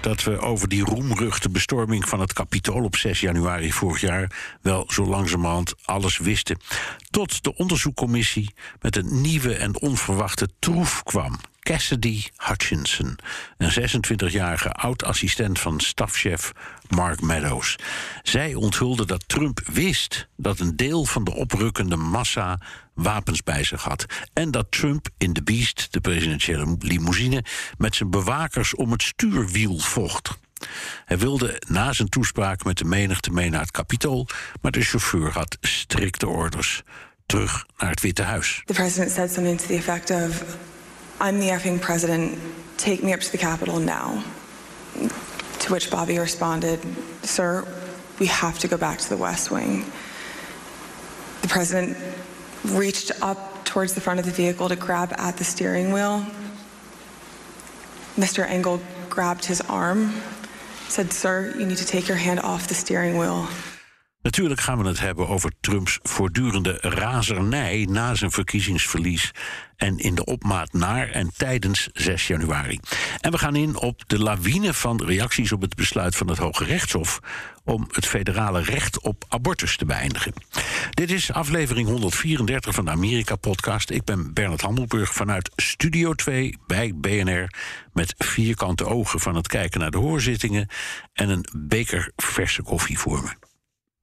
Dat we over die roemruchte bestorming van het Capitool op 6 januari vorig jaar wel zo langzamerhand alles wisten. Tot de onderzoekcommissie met een nieuwe en onverwachte troef kwam. Cassidy Hutchinson, een 26-jarige oud-assistent van stafchef Mark Meadows. Zij onthulde dat Trump wist dat een deel van de oprukkende massa wapens bij zich had. En dat Trump in de Beast, de presidentiële limousine, met zijn bewakers om het stuurwiel vocht. Hij wilde na zijn toespraak met de menigte mee naar het Capitool, maar de chauffeur had strikte orders. Terug naar het Witte Huis. The president said something to the effect of I'm the effing president, take me up to the Capitol now. To which Bobby responded, Sir, we have to go back to the West Wing. The president reached up towards the front of the vehicle to grab at the steering wheel. Mr. Engel grabbed his arm, said, Sir, you need to take your hand off the steering wheel. Natuurlijk gaan we het hebben over Trumps voortdurende razernij na zijn verkiezingsverlies en in de opmaat naar en tijdens 6 januari. En we gaan in op de lawine van reacties op het besluit van het Hoge Rechtshof om het federale recht op abortus te beëindigen. Dit is aflevering 134 van de Amerika-podcast. Ik ben Bernard Hammelburg vanuit Studio 2 bij BNR... met vierkante ogen van het kijken naar de hoorzittingen... en een beker verse koffie voor me.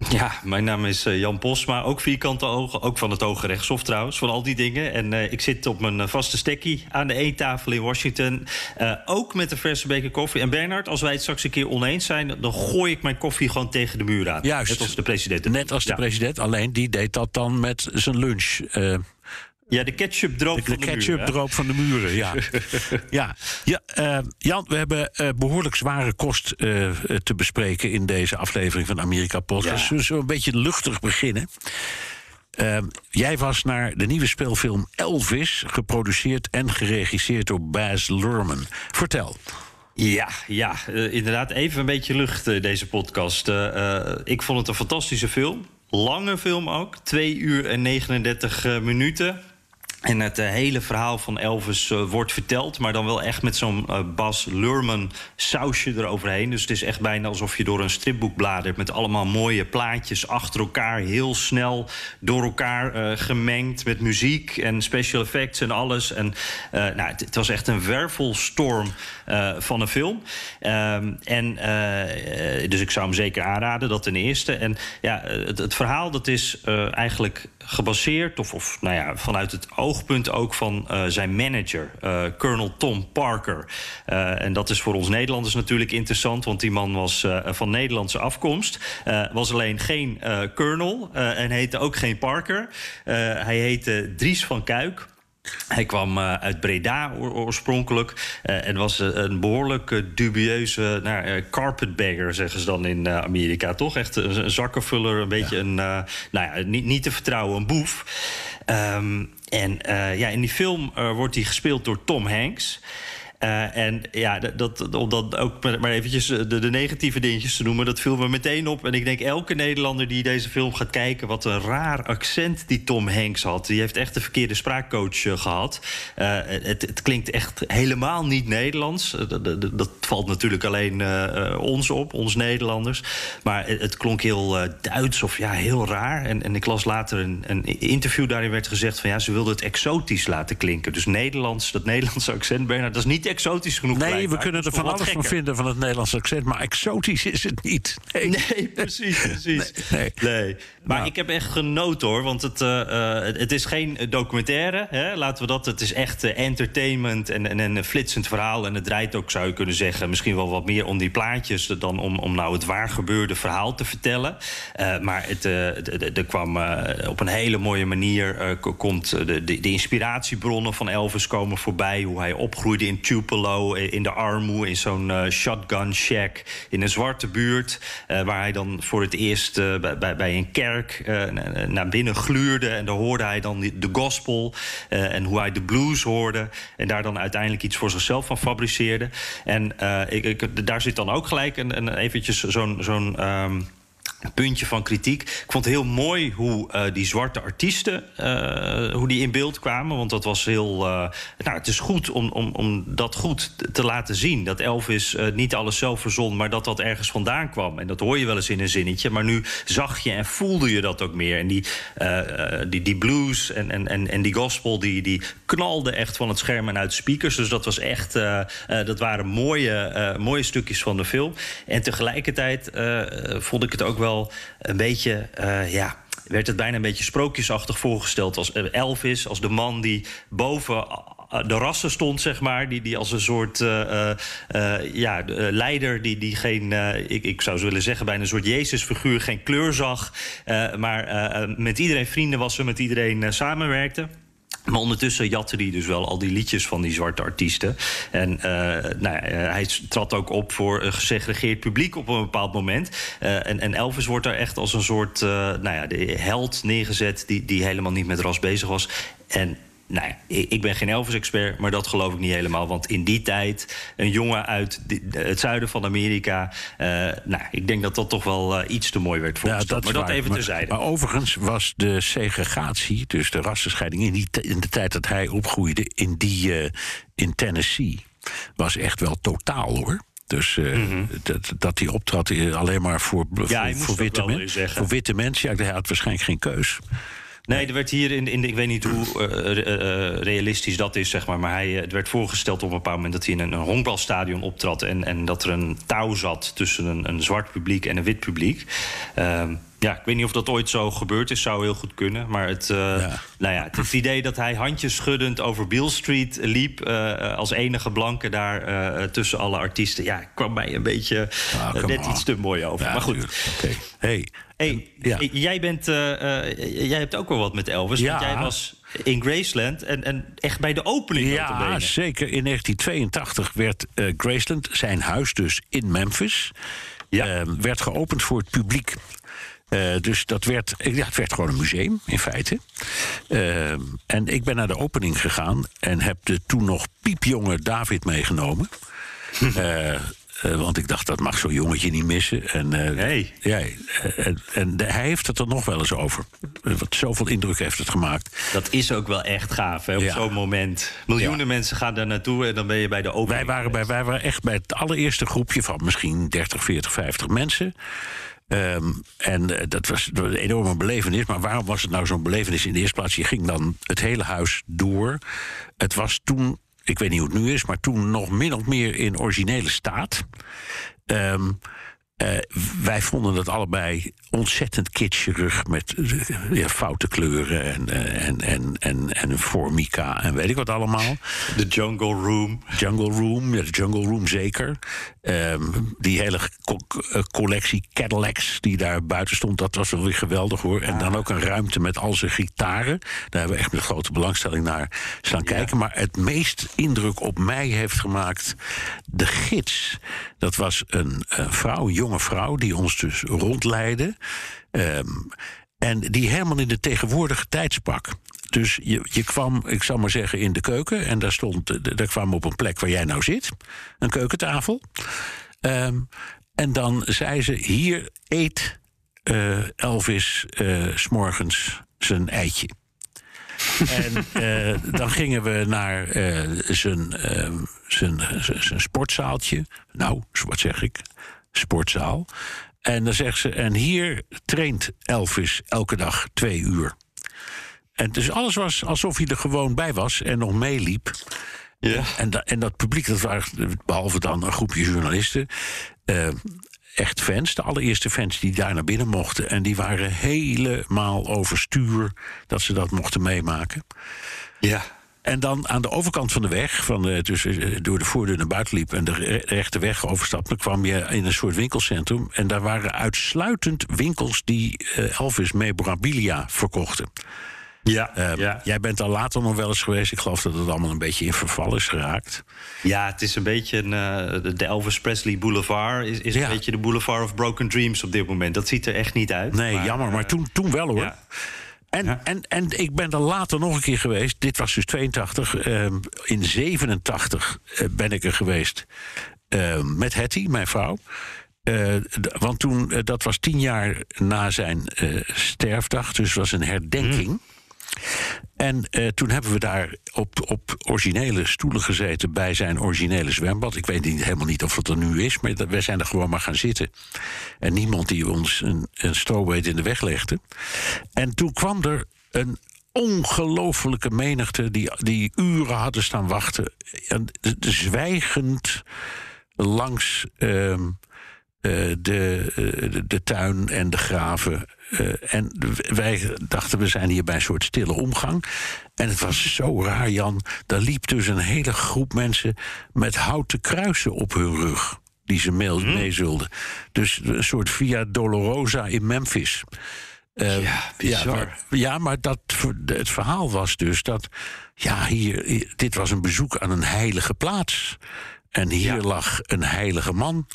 Ja, mijn naam is eh, Jan Posma, ook vierkante ogen, ook van het Hoge Rechtshof trouwens, van al die dingen. En uh, ik zit op mijn eh, vaste stekkie aan de eettafel in Washington, uh, ook met een verse beker koffie. En Bernard, als wij het straks een keer oneens zijn, dan gooi ik mijn koffie gewoon tegen de muur aan. Juist. Net als de president. Net als de Ja. president, alleen die deed dat dan met zijn lunch. eh, Ja, de ketchup droop de van de muur, ketchup droop van de muren, ja. ja. ja eh, Jan, we hebben eh, behoorlijk zware kost eh, te bespreken in deze aflevering van Amerika Podcast. Ja. Zullen we zo een beetje luchtig beginnen? Jij was naar de nieuwe speelfilm Elvis, geproduceerd en geregisseerd door Baz Luhrmann. Vertel. Ja, ja inderdaad. Even een beetje lucht, eh, deze podcast. Ik vond het een fantastische film. Lange film ook. 2 uur en 39 eh, minuten. En het eh, hele verhaal van Elvis eh, wordt verteld, maar dan wel echt met zo'n eh, Bas Luhrmann sausje eroverheen. Dus het is echt bijna alsof je door een stripboek bladert met allemaal mooie plaatjes achter elkaar, heel snel door elkaar gemengd met muziek en special effects en alles. En nou, het, was echt een wervelstorm van een film. Ehm, en dus ik zou hem zeker aanraden, dat ten eerste. En ja, het, verhaal dat is eigenlijk gebaseerd, of, of nou ja, vanuit het oogpunt ook van eh, zijn manager, eh, Colonel Tom Parker. Eh, en dat is voor ons Nederlanders natuurlijk interessant, want die man was van Nederlandse afkomst. Was alleen geen colonel en heette ook geen Parker. Hij heette Dries van Kuik. Hij kwam uit Breda oor- oorspronkelijk en was een behoorlijk eh, dubieuze nou, carpetbagger, zeggen ze dan in Amerika, toch? Echt een, zakkenvuller, een beetje een, nou ja, niet, niet te vertrouwen, een boef. Ehm, en eh, ja, in die film eh, wordt hij gespeeld door Tom Hanks. Eh, en ja, dat, om dan ook maar eventjes eh, de, negatieve dingetjes te noemen... dat viel me meteen op. En ik denk elke Nederlander die deze film gaat kijken... wat een raar accent die Tom Hanks had. Die heeft echt de verkeerde spraakcoach eh, gehad. Eh, het, het klinkt echt helemaal niet Nederlands. Dat, dat, valt natuurlijk alleen ons op, ons Nederlanders. Maar het, klonk heel Duits of ja, heel raar. En, en ik las later een, een interview daarin werd gezegd... van ja, ze wilden het exotisch laten klinken. Dus Nederlands, dat Nederlandse accent, Bernard, dat is niet exotisch genoeg. Nee, we kunnen er van alles van vinden van het Nederlands accent, maar exotisch is het niet. Nee, Nee, precies, precies. Nee, Nee. Maar Nou. ik heb echt genoten hoor, want het, eh, eh, het, het is geen documentaire. Hè? Laten we dat. Het is echt eh, entertainment en, en, en een flitsend verhaal. En het draait ook, zou je kunnen zeggen, misschien wel wat meer om die plaatjes dan om, om nou het waar gebeurde verhaal te vertellen. Maar het, er kwam op een hele mooie manier komt de, de, de inspiratiebronnen van Elvis komen voorbij. Hoe hij opgroeide in Eh, in de armoe, in zo'n eh, shotgun shack in een zwarte buurt. eh, waar hij dan voor het eerst bij, bij, een kerk na- naar binnen gluurde. En daar hoorde hij dan de gospel en hoe hij de blues hoorde. En daar dan uiteindelijk iets voor zichzelf van fabriceerde. En ik, ik, daar zit dan ook gelijk een, een, eventjes zo'n. zo'n ehm, puntje van kritiek. Ik vond het heel mooi hoe eh, die zwarte artiesten eh, hoe die in beeld kwamen. Want dat was heel. eh, nou, het is goed om, om, om dat goed te- te laten zien. Dat Elvis niet alles zelf verzon, maar dat dat ergens vandaan kwam. En dat hoor je wel eens in een zinnetje. Maar nu zag je en voelde je dat ook meer. En die, die, die blues en, en, en, en die gospel, die, die knalde echt van het scherm en uit speakers. Dus dat was echt. dat waren mooie, mooie stukjes van de film. En tegelijkertijd vond ik het ook wel een beetje. eh, ja, werd het bijna een beetje sprookjesachtig voorgesteld als eh, Elvis, als de man die boven eh, de rassen stond, zeg maar. Die, die als een soort ja, de, leider, die, die geen, ik, ik zou zo willen zeggen, bijna een soort Jezusfiguur, geen kleur zag. maar met iedereen vrienden was, met iedereen samenwerkte. Maar ondertussen jatte hij dus wel al die liedjes van die zwarte artiesten. En eh, nou eh, hij trad ook op voor een gesegregeerd publiek op een bepaald moment. Eh, en, en Elvis wordt daar echt als een soort nou ja, de held neergezet... Die, die helemaal niet met ras bezig was. En nou ja, ik ben geen Elvis-expert, maar dat geloof ik niet helemaal. Want in die tijd, een jongen uit het zuiden van Amerika... eh, nou, ik denk dat dat toch wel eh, iets te mooi werd voorgesteld. is maar dat even Maar- terzijde. Maar overigens was de segregatie, dus de rassenscheiding... in, die, in de tijd dat hij opgroeide in, die, eh, in Tennessee... was echt wel totaal, hoor. Dus eh, dat, dat hij optrad alleen maar voor, Mhm. Ja, voor, voor, witte men- voor witte mensen. Ja, hij had waarschijnlijk geen keus. Nee, er werd hier in, in de, ik weet niet hoe eh, eh, eh, realistisch dat is, zeg maar. Maar hij, het werd voorgesteld op een bepaald moment dat hij in een, een honkbalstadion optrad. En, en dat er een touw zat tussen een, een zwart publiek en een wit publiek. Ehm, ja, ik weet niet of dat ooit zo gebeurd is, zou heel goed kunnen. Maar het, nou ja, het, het idee dat hij handjes schuddend over Beale Street liep... als enige blanke daar tussen alle artiesten... ja, kwam mij een beetje Ah, net on. iets te mooi over. Ja, maar goed. Oké. Hey, Hey, Ja. jij, bent, eh, eh, jij hebt ook wel wat met Elvis. Ja. Want jij was in Graceland en, en echt bij de opening. Ja, zeker. In 1982 werd eh, Graceland, zijn huis dus in Memphis, Ja. eh, werd geopend voor het publiek. Dus dat werd, ja, het werd gewoon een museum, in feite. Eh, en ik ben naar de opening gegaan en heb de toen nog piepjonge David meegenomen. Eh, eh, want ik dacht, dat mag zo'n jongetje niet missen. En, eh, Nee. ja, eh, en, en de- hij heeft het er nog wel eens over. Want zoveel indruk heeft het gemaakt. Dat is ook wel echt gaaf, hè, op Ja. zo'n moment. Miljoenen Ja. mensen gaan daar naartoe en dan ben je bij de opening. Wij waren, bij, wij waren echt bij het allereerste groepje van misschien 30, 40, 50 mensen. Ehm, en dat was een enorme belevenis. Maar waarom was het nou zo'n belevenis? In de eerste plaats, je ging dan het hele huis door. Het was toen, ik weet niet hoe het nu is, maar toen nog min of meer in originele staat. Ehm, eh, wij vonden het allebei ontzettend kitscherig met eh, ja, foute kleuren en, eh, en, en, en, en een formica en weet ik wat allemaal. De Jungle Room. Jungle Room, ja, de Jungle Room zeker. Ehm, die hele co- eh, collectie Cadillacs die daar buiten stond, dat was wel weer geweldig hoor. En dan ook een ruimte met al zijn gitaren. Daar hebben we echt met grote belangstelling naar staan kijken. Maar het meest indruk op mij heeft gemaakt de gids. Dat was een, eh, vrouw, een jonge vrouw, die ons dus rondleidde. Ehm, en die helemaal in de tegenwoordige tijd sprak. Dus je, je kwam, ik zal maar zeggen, in de keuken. En daar, stond, eh, daar kwam op een plek waar jij nou zit. Een keukentafel. Ehm, en dan zei ze: Hier eet eh, Elvis eh, 's s'morgens zijn eitje. en dan gingen we naar zijn, zijn, zijn sportzaaltje. Nou, wat zeg ik? Sportzaal. En dan zegt ze: En hier traint Elvis elke dag twee uur. En dus alles was alsof hij er gewoon bij was en nog meeliep. Ja. En, da, en dat publiek, dat waren behalve dan een groepje journalisten. Uh, echt fans, de allereerste fans die daar naar binnen mochten. En die waren helemaal overstuur dat ze dat mochten meemaken. Ja. En dan aan de overkant van de weg, van de, dus door de voordeur naar buiten liep en de rechte weg overstapte, kwam je in een soort winkelcentrum. En daar waren uitsluitend winkels die Elvis memorabilia verkochten. Ja, uh, ja, Jij bent al later nog wel eens geweest. Ik geloof dat het allemaal een beetje in verval is geraakt. Ja, het is een beetje een, uh, de Elvis Presley Boulevard. Is, is ja. een beetje de Boulevard of Broken Dreams op dit moment. Dat ziet er echt niet uit. Nee, maar, jammer. Maar uh, toen, toen wel hoor. Ja. En, ja. en, en ik ben er later nog een keer geweest. Dit was dus 82. in 87 ben ik er geweest. met Hetty, mijn vrouw. Uh, want toen, uh, dat was tien jaar na zijn sterfdag, dus was een herdenking. Mm. En uh, toen hebben we daar op, op originele stoelen gezeten bij zijn originele zwembad. Ik weet niet, helemaal niet of het er nu is, maar wij zijn er gewoon maar gaan zitten. En niemand die ons een, een in de weg legde. En toen kwam er een ongelofelijke menigte die, die uren hadden staan wachten. En zwijgend langs. Uh, de, de, de, tuin en de graven. Uh, en wij dachten, we zijn hier bij een soort stille omgang. En het was zo raar, Jan. Daar liep dus een hele groep mensen met houten kruisen op hun rug. Die ze mee, hmm. mee zulden. Dus een soort Via Dolorosa in Memphis. Uh, ja, bizar. Ja maar, ja, maar dat, het verhaal was dus dat. Ja, hier, dit was een bezoek aan een heilige plaats. En hier ja. lag een heilige man.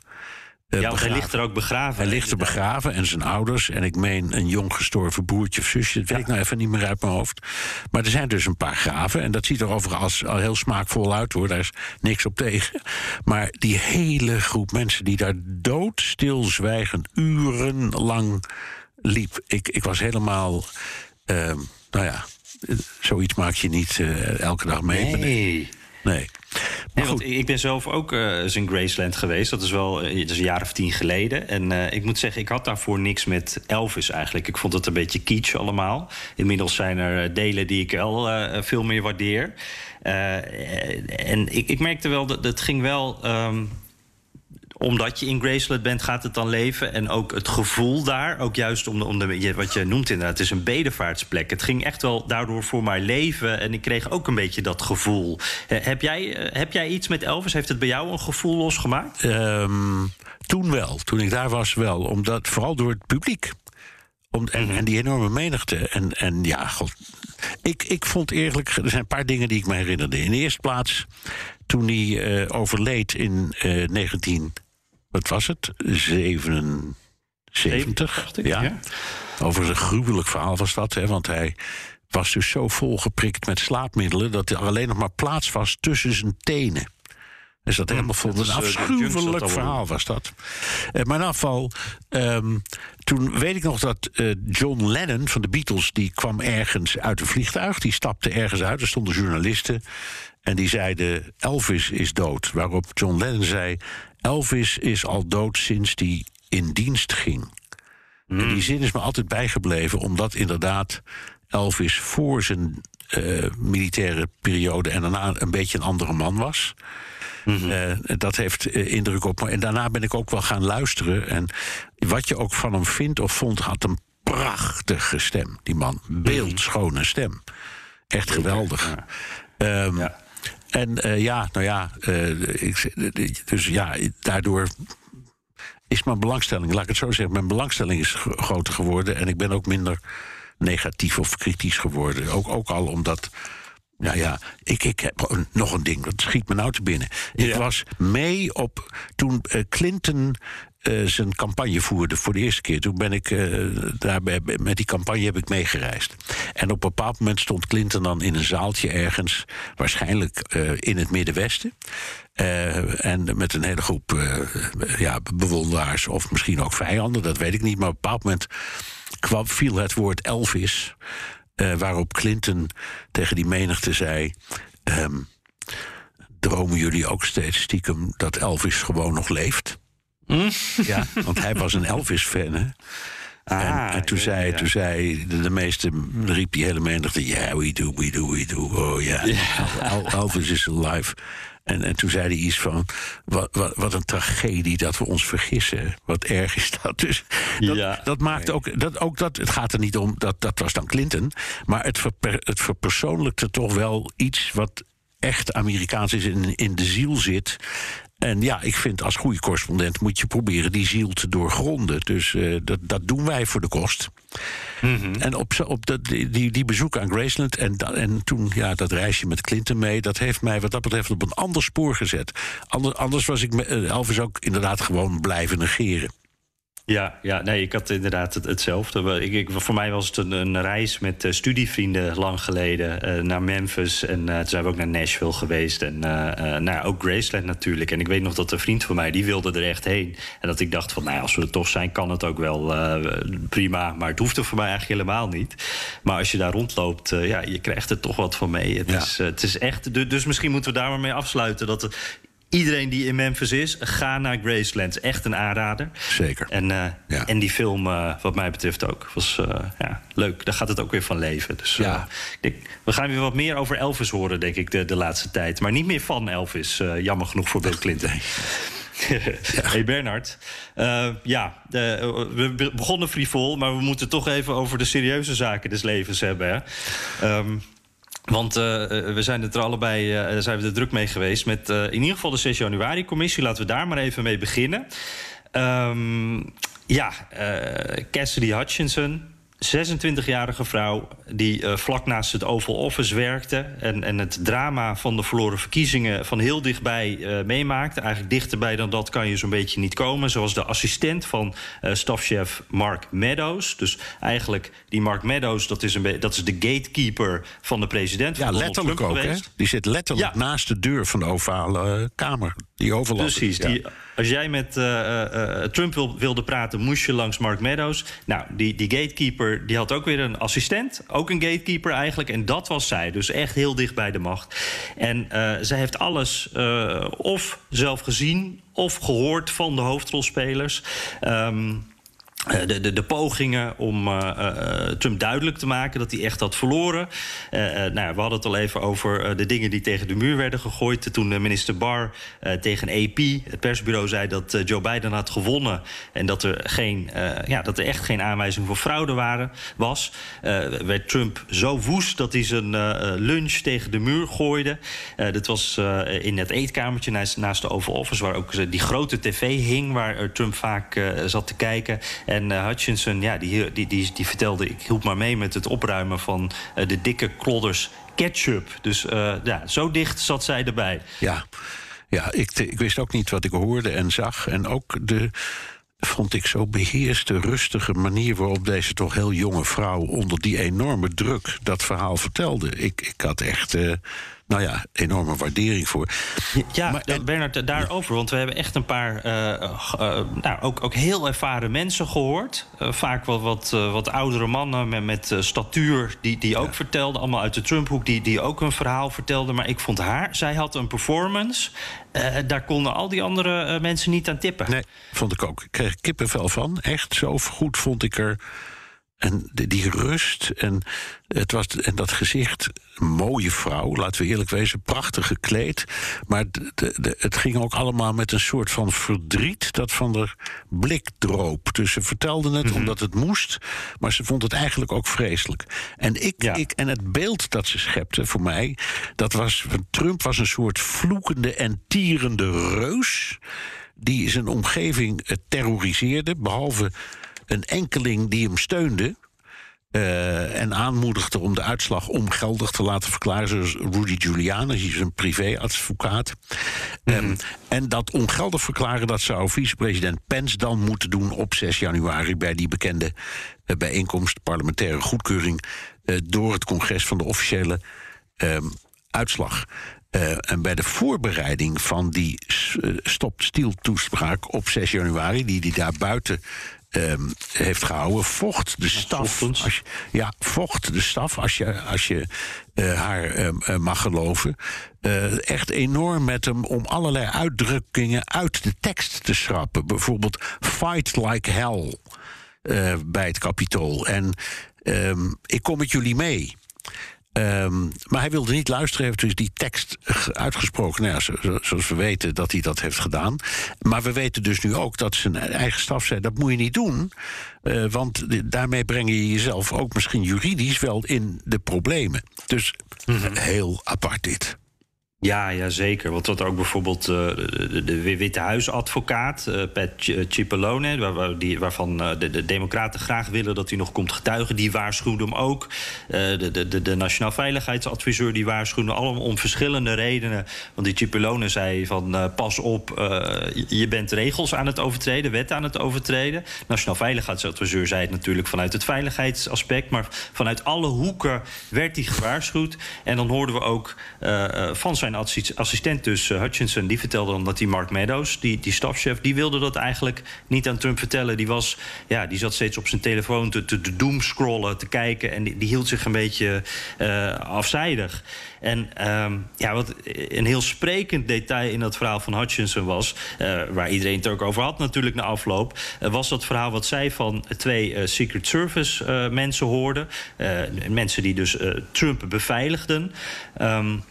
Uh, ja, hij ligt er ook begraven. Hij ligt er begraven en zijn ouders. En ik meen een jong gestorven broertje of zusje. Dat weet ik nou even niet meer uit mijn hoofd. Maar er zijn dus een paar graven. En dat ziet er overigens al heel smaakvol uit hoor. Daar is niks op tegen. Maar die hele groep mensen die daar doodstilzwijgend urenlang liep. Ik, ik was helemaal. Uh, nou ja, zoiets maak je niet uh, elke dag mee. Nee. Nee. Nee, want ik ben zelf ook uh, eens in Graceland geweest. Dat is wel dat is een jaar of tien geleden. En uh, ik moet zeggen, ik had daarvoor niks met Elvis eigenlijk. Ik vond het een beetje kitsch allemaal. Inmiddels zijn er delen die ik wel veel meer waardeer. en ik, ik, merkte wel dat het ging wel. Um, omdat je in Graceland bent, gaat het dan leven. En ook het gevoel daar, ook juist om, de, om de, wat je noemt inderdaad, het is een bedevaartsplek. Het ging echt wel daardoor voor mij leven. En ik kreeg ook een beetje dat gevoel. heb, jij, heb jij iets met Elvis? Heeft het bij jou een gevoel losgemaakt? Um, toen wel, toen ik daar was wel. Omdat, vooral door het publiek. Om, en, en, die enorme menigte. En, en ja, god. Ik, ik vond eerlijk. Er zijn een paar dingen die ik me herinnerde. In de eerste plaats, toen hij uh, overleed in uh, 19 wat was het? 77, ik, ja. ja. Overigens een gruwelijk verhaal was dat, hè, want hij was dus zo volgeprikt met slaapmiddelen dat er alleen nog maar plaats was tussen zijn tenen. Dus dat helemaal vol. Een afschuwelijk verhaal was dat. Uh, maar in afval, um, toen weet ik nog dat uh, John Lennon van de Beatles... die kwam ergens uit een vliegtuig, die stapte ergens uit. Er stonden journalisten en die zeiden... Elvis is dood. Waarop John Lennon zei... Elvis is al dood sinds hij in dienst ging. Mm. En die zin is me altijd bijgebleven, omdat inderdaad Elvis voor zijn uh, militaire periode en daarna een beetje een andere man was. Mm-hmm. Uh, dat heeft uh, indruk op me. En daarna ben ik ook wel gaan luisteren. En wat je ook van hem vindt of vond, had een prachtige stem. Die man, beeldschone stem. Echt geweldig. Ja. Um, ja. En uh, ja, nou ja, uh, ik, dus ja, daardoor is mijn belangstelling, laat ik het zo zeggen, mijn belangstelling is groter geworden. En ik ben ook minder negatief of kritisch geworden. Ook, ook al omdat. Nou ja, ik, ik heb nog een ding, dat schiet me nou te binnen. Ja. Ik was mee op toen Clinton uh, zijn campagne voerde voor de eerste keer. Toen ben ik uh, met die campagne heb ik meegereisd. En op een bepaald moment stond Clinton dan in een zaaltje ergens, waarschijnlijk uh, in het Middenwesten. en met een hele groep ja, bewonderaars of misschien ook vijanden, dat weet ik niet. Maar op een bepaald moment kwam, viel het woord Elvis. waarop Clinton tegen die menigte zei. Um, dromen jullie ook steeds stiekem dat Elvis gewoon nog leeft? Hm? Ja, want hij was een Elvis-fan. en, Ah, en toen, ja, zei, ja. toen zei de, de meeste, riep die hele menigte... Ja, we do, we do, we do. Oh ja, El- Elvis is alive. En, en toen zei hij iets van... Wat, wat, wat een tragedie dat we ons vergissen. Wat erg is dat. Dus dat, Ja. dat maakt ook... Dat, ook dat, het gaat er niet om... Dat, dat was dan Clinton. Maar het, verper, het verpersoonlijkte toch wel iets... wat echt Amerikaans is en in de ziel zit. En ja, ik vind als goede correspondent moet je proberen die ziel te doorgronden. Dus eh, dat, dat doen wij voor de kost. En op, op dat, die, die bezoeken aan Graceland en, en toen ja, dat reisje met Clinton mee... dat heeft mij wat dat betreft op een ander spoor gezet. Ander- anders was ik me- eh, Elvis ook inderdaad gewoon blijven negeren. Ja, ja, nee, ik had inderdaad het, hetzelfde. Ik, ik, voor mij was het een, een reis met eh, studievrienden lang geleden eh, naar Memphis. En eh, toen zijn we ook naar Nashville geweest. En nou, ook Graceland natuurlijk. En ik weet nog dat een vriend van mij, die wilde er echt heen. En dat ik dacht van, nou als we er toch zijn, kan het ook wel prima. Maar het hoeft er voor mij eigenlijk helemaal niet. Maar als je daar rondloopt, ja, je krijgt er toch wat van mee. Het, Ja. is, het is echt... du- Dus misschien moeten we daar maar mee afsluiten. Dat het, iedereen die in Memphis is, ga naar Graceland. Echt een aanrader. Zeker. En, eh, Ja. en die film, eh, wat mij betreft ook, was eh, ja, leuk. Daar gaat het ook weer van leven. Dus Ja. denk, we gaan weer wat meer over Elvis horen, denk ik, de, de laatste tijd. Maar niet meer van Elvis, jammer genoeg voor Bill Clinton. Hey Bernard, ja, de- we be- begonnen frivol, maar we moeten toch even over de serieuze zaken des levens hebben. Hè? Ehm, want eh, we zijn er allebei eh, zijn we er druk mee geweest met eh, in ieder geval de 6 januari-commissie. Laten we daar maar even mee beginnen. Ehm, ja, eh, Cassidy Hutchinson, 26-jarige vrouw die eh, vlak naast het Oval Office werkte en, en het drama van de verloren verkiezingen van heel dichtbij eh, meemaakte. Eigenlijk dichterbij dan dat kan je zo'n beetje niet komen. Zoals de assistent van eh stafchef Mark Meadows. Dus eigenlijk die Mark Meadows, dat is, een dat is de gatekeeper van de president. Ja, letterlijk Trump ook. Hè? Die zit letterlijk Ja. naast de deur van de ovale kamer. Die overloopt. Precies. Ja. Die, als jij met eh, eh, eh, Trump wil- wilde praten, moest je langs Mark Meadows. Nou, die, die gatekeeper die had ook weer een assistent. Ook een gatekeeper eigenlijk. En dat was zij. Dus echt heel dicht bij de macht. En zij heeft alles of zelf gezien of gehoord van de hoofdrolspelers. Ehm, eh, de, de, de pogingen om eh, eh, Trump duidelijk te maken dat hij echt had verloren. Eh, eh, nou, we hadden het al even over eh, de dingen die tegen de muur werden gegooid. Toen eh, minister Barr eh, tegen AP, het persbureau, zei dat eh, Joe Biden had gewonnen. En dat er, geen, eh, ja, dat er echt geen aanwijzing voor fraude waren, was. eh, werd Trump zo woest dat hij zijn eh, eh, lunch tegen de muur gooide. Eh, dat was eh, in het eetkamertje naast, naast de Oval Office, waar ook eh, die grote tv hing, waar eh, Trump vaak eh, zat te kijken. En eh, Hutchinson, ja, die, die, die, die vertelde: ik hielp maar mee met het opruimen van eh, de dikke klodders ketchup. Dus eh, ja, zo dicht zat zij erbij. Ja, ja ik, ik wist ook niet wat ik hoorde en zag. En ook de, vond ik zo beheerste, rustige manier waarop deze toch heel jonge vrouw onder die enorme druk dat verhaal vertelde. Ik, ik had echt, nou ja, enorme waardering voor. Ja, Maar- eh, Bernard, eh, daarover. Want we hebben echt een paar eh, nou, ook, ook heel ervaren mensen gehoord. Eh, vaak wat, wat, wat oudere mannen met, met statuur die, die ook vertelden. Allemaal uit de Trumphoek die, die ook een verhaal vertelden. Maar ik vond haar, zij had een performance. daar konden al die andere mensen niet aan tippen. Nee, vond ik ook. Ik kreeg kippenvel van. Echt zo goed vond ik er. En de- die rust en, het was, en dat gezicht, mooie vrouw, laten we eerlijk wezen, prachtig gekleed. Maar de, de, de- het ging ook allemaal met een soort van verdriet dat van de blik droop. Dus ze vertelde het omdat het moest, maar ze vond het eigenlijk ook vreselijk. En, ik, Ja. ik, en het beeld dat ze schepte voor mij, dat was, Trump was een soort vloekende en tierende reus die zijn omgeving eh, terroriseerde, behalve een enkeling die hem steunde. eh, en aanmoedigde om de uitslag ongeldig te laten verklaren, zoals Rudy Giuliani, die is een privéadvocaat. Ehm, en dat ongeldig verklaren, dat zou vicepresident Pence dan moeten doen op 6 januari bij die bekende eh, bijeenkomst, parlementaire goedkeuring, eh, door het congres van de officiële ehm, uitslag. En bij de voorbereiding van die eh, stop-stiel-toespraak op 6 januari, die hij daar buiten ehm, heeft gehouden, vocht de staf. Als je, ja, vocht de staf, als je, als je eh, haar ehm, eh, mag geloven. eh, echt enorm met hem om allerlei uitdrukkingen uit de tekst te schrappen. Bijvoorbeeld fight like hell. bij het kapitool. En ehm, ik kom met jullie mee. Ehm, maar hij wilde niet luisteren, heeft dus die tekst uitgesproken. Nou ja, zoals we weten dat hij dat heeft gedaan. Maar we weten dus nu ook dat zijn eigen staf zei: dat moet je niet doen. Uh, want daarmee breng je jezelf ook misschien juridisch wel in de problemen. Dus mhm. heel apart dit. Ja, ja, zeker. Want wat ook bijvoorbeeld uh, de, de, Witte Huisadvocaat, uh, Pat Cipollone, waar, die, waarvan de, de, Democraten graag willen dat hij nog komt getuigen, die waarschuwde hem ook. de, de, de, Nationaal Veiligheidsadviseur die waarschuwde allemaal om verschillende redenen. Want die Cipollone zei van pas op, je bent regels aan het overtreden, wetten aan het overtreden. Nationaal Veiligheidsadviseur zei het natuurlijk vanuit het veiligheidsaspect, maar vanuit alle hoeken werd hij gewaarschuwd. En dan hoorden we ook van zijn assistent dus, Hutchinson, die vertelde dan dat die Mark Meadows, die, die stafchef, die wilde dat eigenlijk niet aan Trump vertellen. Die, was, ja, die zat steeds op zijn telefoon te, te, te doomscrollen, te kijken. En die, die hield zich een beetje uh, afzijdig. En um, ja, wat een heel sprekend detail in dat verhaal van Hutchinson was, uh, waar iedereen het ook over had natuurlijk na afloop, was dat verhaal wat zij van twee Secret Service mensen hoorden. mensen die dus Trump beveiligden. Um,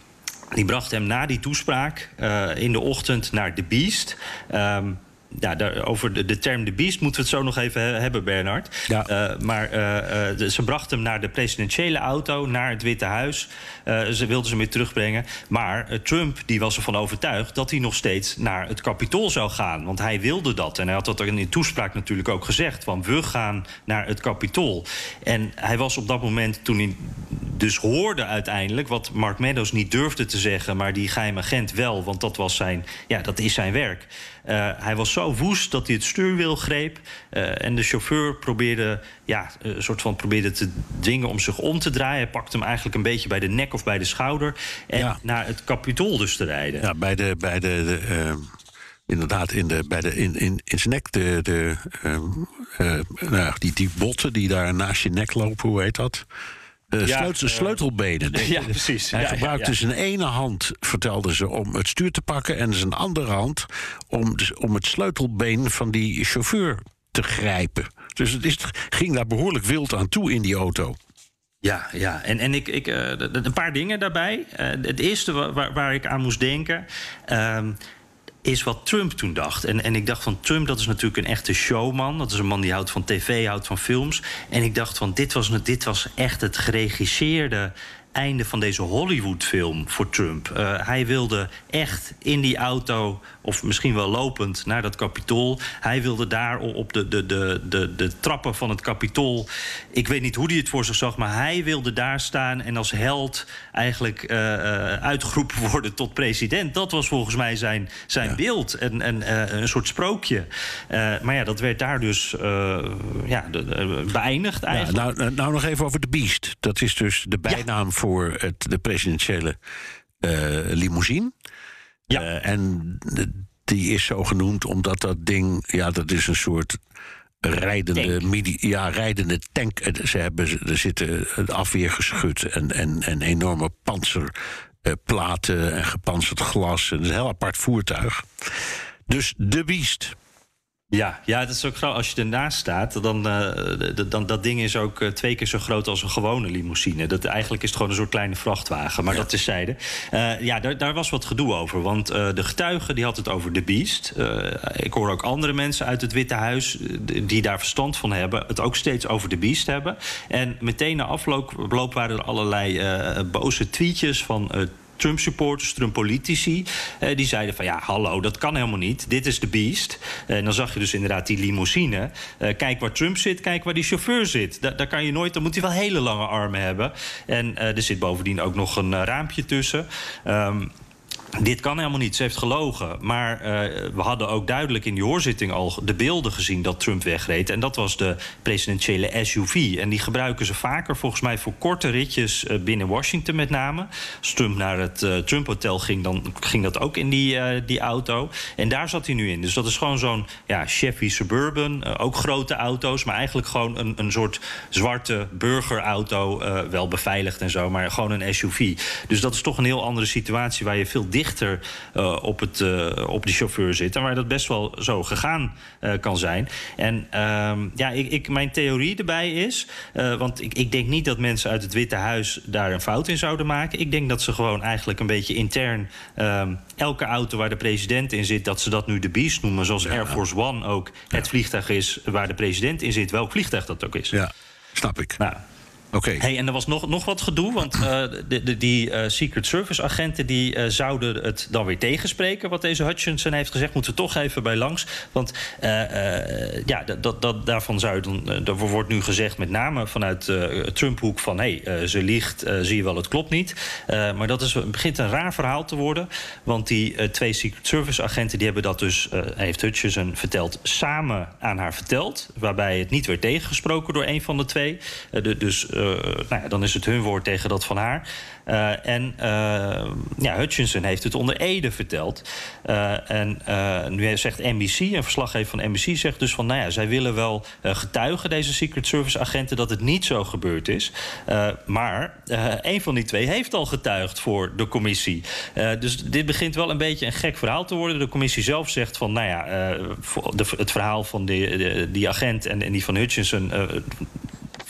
die bracht hem na die toespraak uh, in de ochtend naar The Beast. Um, ja, daar, over de, de, term de beast moeten we het zo nog even hebben, Bernard. Ja. Uh, maar uh, de, ze bracht hem naar de presidentiële auto, naar het Witte Huis. ze wilden ze hem weer terugbrengen. Maar Trump die was ervan overtuigd dat hij nog steeds naar het Capitool zou gaan. Want hij wilde dat. En hij had dat in de toespraak natuurlijk ook gezegd. Van we gaan naar het Capitool. En hij was op dat moment, toen hij dus hoorde uiteindelijk... wat Mark Meadows niet durfde te zeggen, maar die geheime agent wel. Want dat, was zijn, ja, dat is zijn werk. Uh, hij was zo woest dat hij het stuurwiel greep. Uh, en de chauffeur probeerde, ja, een soort van probeerde te dwingen om zich om te draaien. Hij pakte hem eigenlijk een beetje bij de nek of bij de schouder. En ja. naar het kapitool dus te rijden. Ja, bij de. Bij de, de uh, inderdaad, in, de, bij de, in, in, in zijn nek, de, de, nou, die, die botten die daar naast je nek lopen, hoe heet dat? Uh, ja, sleutel, sleutelbenen. Ja, precies. Hij ja, gebruikte zijn ene hand, vertelde ze, om het stuur te pakken... en zijn andere hand om, om het sleutelbeen van die chauffeur te grijpen. Dus het is, ging daar behoorlijk wild aan toe in die auto. Ja, ja. En, en ik, ik, uh, een paar dingen daarbij. Uh, het eerste waar, waar, ik aan moest denken... Uh, is wat Trump toen dacht. En, en ik dacht van Trump, dat is natuurlijk een echte showman. Dat is een man die houdt van tv, houdt van films. En ik dacht van dit was, dit was echt het geregisseerde einde van deze Hollywood-film voor Trump. Uh, hij wilde echt in die auto, of misschien wel lopend, naar dat kapitool. Hij wilde daar op de, de, de, de, de trappen van het kapitool. Ik weet niet hoe hij het voor zich zag, maar hij wilde daar staan en als held eigenlijk uh, uh, uitgeroepen worden tot president. Dat was volgens mij zijn, zijn ja. beeld. En, en een soort sprookje. maar ja, dat werd daar dus ja, beëindigd eigenlijk. Ja, nou, nou nog even over de Beast. Dat is dus de bijnaam. Ja voor het, de presidentiële limousine. Ja. Uh, en die is zo genoemd omdat dat ding, ja, dat is een soort rijdende, midi, ja, rijdende tank. Ze hebben, er zitten afweergeschut en, en, en enorme panzerplaten en gepanzerd glas. En het is een heel apart voertuig. Dus de Beast. Ja, ja, dat is ook grappig. Als je ernaast staat, dan, uh, dan dat ding is ook uh, twee keer zo groot als een gewone limousine. Dat, eigenlijk is het gewoon een soort kleine vrachtwagen, maar ja. dat tezijde. Uh, ja, daar, daar, was wat gedoe over. Want de getuige die had het over de Beast. ik hoor ook andere mensen uit het Witte Huis die daar verstand van hebben, het ook steeds over de Beast hebben. En meteen na afloop waren er allerlei boze tweetjes van Trump-supporters, Trump-politici. Uh, die zeiden van ja, hallo, dat kan helemaal niet. Dit is de beast. Uh, en dan zag je dus inderdaad die limousine. Uh, kijk waar Trump zit, kijk waar die chauffeur zit. Da daar kan je nooit, dan moet hij wel hele lange armen hebben. En er zit bovendien ook nog een raampje tussen. Um, dit kan helemaal niet, ze heeft gelogen. Maar uh, we hadden ook duidelijk in die hoorzitting al de beelden gezien dat Trump wegreed. En dat was de presidentiële SUV. En die gebruiken ze vaker volgens mij voor korte ritjes uh, binnen Washington met name. Als Trump naar het uh, Trump Hotel ging, dan ging dat ook in die, die auto. En daar zat hij nu in. Dus dat is gewoon zo'n ja, Chevy Suburban. ook grote auto's, maar eigenlijk gewoon een, een soort zwarte burgerauto. wel beveiligd en zo, maar gewoon een SUV. Dus dat is toch een heel andere situatie waar je veel dichter dichter op, het, op de chauffeur zit. En waar dat best wel zo gegaan kan zijn. En ehm, ja, ik, ik, mijn theorie erbij is. want ik, ik denk niet dat mensen uit het Witte Huis daar een fout in zouden maken. Ik denk dat ze gewoon eigenlijk een beetje intern. Ehm, elke auto waar de president in zit, dat ze dat nu de Beast noemen. Zoals Air Force One ook het vliegtuig is waar de president in zit. Welk vliegtuig dat ook is. Ja, snap ik. Nou, Oké. Hey, en er was nog, nog wat gedoe, want uh, de, die uh, Secret Service agenten die, uh, zouden het dan weer tegenspreken. Wat deze Hutchinson heeft gezegd, moeten we toch even bij langs. Want ja, dat, dat, daarvan zou dan, wordt nu gezegd, met name vanuit Trump-hoek, van hé, hey, ze liegt, zie je wel, het klopt niet. maar dat is, begint een raar verhaal te worden. Want die twee Secret Service agenten die hebben dat dus, heeft Hutchinson verteld, samen aan haar verteld. Waarbij het niet werd tegengesproken door een van de twee. Dus nou ja, dan is het hun woord tegen dat van haar. Uh, en uh, ja, Hutchinson heeft het onder Ede verteld. En nu zegt NBC, een verslaggever van NBC, zegt dus van... nou ja, zij willen wel getuigen, deze Secret Service agenten... dat het niet zo gebeurd is. maar een van die twee heeft al getuigd voor de commissie. dus dit begint wel een beetje een gek verhaal te worden. De commissie zelf zegt van, nou ja, het verhaal van die, die agent en, en die van Hutchinson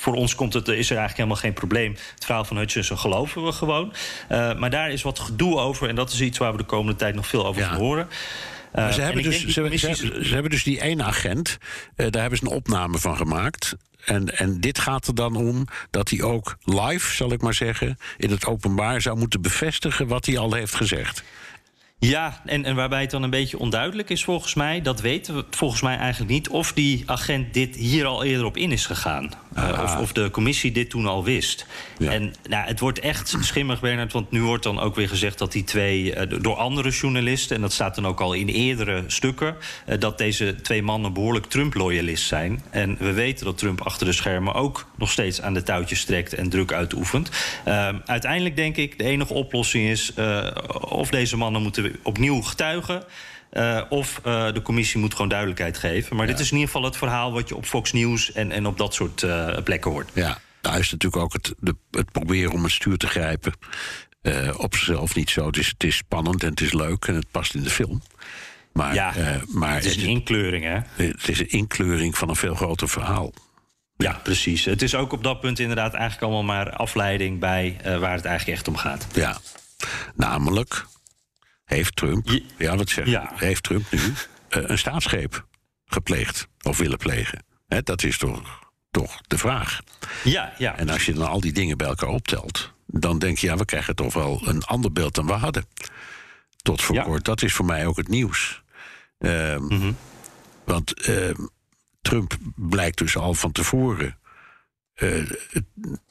voor ons komt het, is er eigenlijk helemaal geen probleem. Het verhaal van Hutchinson geloven we gewoon. Uh, maar daar is wat gedoe over. En dat is iets waar we de komende tijd nog veel over gaan horen. Uh, ze, hebben dus, ze, ze, ze, hebben dus die ene agent, uh, daar hebben ze een opname van gemaakt. En, en dit gaat er dan om dat hij ook live, zal ik maar zeggen, in het openbaar zou moeten bevestigen wat hij al heeft gezegd. Ja, en, en waarbij het dan een beetje onduidelijk is volgens mij... dat weten we volgens mij eigenlijk niet... of die agent dit hier al eerder op in is gegaan. Uh, of, of, de commissie dit toen al wist. Ja. En nou, het wordt echt schimmig, Bernard... want nu wordt dan ook weer gezegd dat die twee... Uh, door andere journalisten, en dat staat dan ook al in eerdere stukken... Uh, dat deze twee mannen behoorlijk Trump-loyalist zijn. En we weten dat Trump achter de schermen ook nog steeds aan de touwtjes trekt... en druk uitoefent. uiteindelijk denk ik, de enige oplossing is... of deze mannen moeten opnieuw getuigen. Uh, of uh, de commissie moet gewoon duidelijkheid geven. Maar ja. dit is in ieder geval het verhaal wat je op Fox News en, en op dat soort uh, plekken hoort. Ja, daar is natuurlijk ook het, de, het proberen om het stuur te grijpen. op zichzelf niet zo. Het is, het is spannend en het is leuk en het past in de film. Maar, ja, maar het is een inkleuring, hè? Het is een inkleuring van een veel groter verhaal. Ja, precies. Het is ook op dat punt inderdaad eigenlijk allemaal maar afleiding bij waar het eigenlijk echt om gaat. Ja, namelijk heeft Trump, ja, wat zeg ja. heeft Trump nu uh, een staatsgreep gepleegd of willen plegen? Dat is toch, toch de vraag. Ja, ja. En als je dan al die dingen bij elkaar optelt, dan denk je, ja, we krijgen toch wel een ander beeld dan we hadden. Tot voor ja. kort, dat is voor mij ook het nieuws. Um, mm -hmm. Want uh, Trump blijkt dus al van tevoren uh,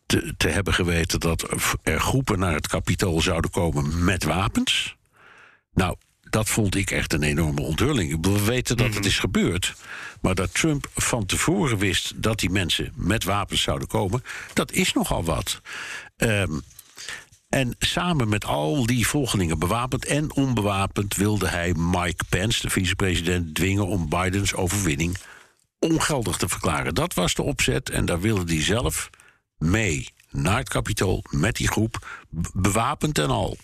te, te, hebben geweten dat er groepen naar het kapitool zouden komen met wapens. Nou, dat vond ik echt een enorme onthulling. We weten dat het is gebeurd. Maar dat Trump van tevoren wist dat die mensen met wapens zouden komen, dat is nogal wat. Um, en samen met al die volgelingen, bewapend en onbewapend, wilde hij Mike Pence, de vicepresident, dwingen om Bidens overwinning ongeldig te verklaren. Dat was de opzet en daar wilde hij zelf mee naar het kapitool met die groep, bewapend en al.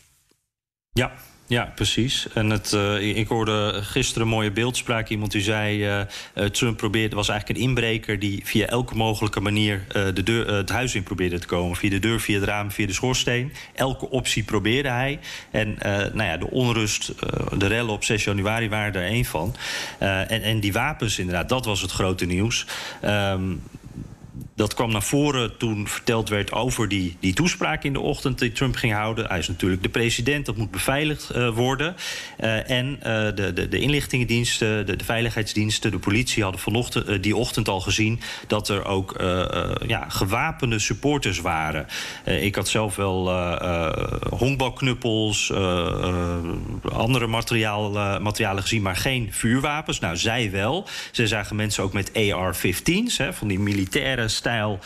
Ja, ja, precies. En het, uh, ik hoorde gisteren een mooie beeldspraak. Iemand die zei: uh, Trump probeerde, was eigenlijk een inbreker die via elke mogelijke manier de deur, het huis in probeerde te komen. Via de deur, via het raam, via de schoorsteen. Elke optie probeerde hij. En nou ja, de onrust, de rellen op 6 januari waren er één van. en, en die wapens, inderdaad, dat was het grote nieuws. Um, dat kwam naar voren toen verteld werd over die, die toespraak in de ochtend die Trump ging houden. Hij is natuurlijk de president, dat moet beveiligd uh, worden. Uh, en uh, de, de, de inlichtingendiensten, de, de, veiligheidsdiensten, de politie hadden vanochtend, die ochtend al gezien dat er ook ja, gewapende supporters waren. ik had zelf wel honkbalknuppels, andere materiaal, materialen gezien, maar geen vuurwapens. Nou, zij wel. Ze zagen mensen ook met AR-15's, van die militaire stijl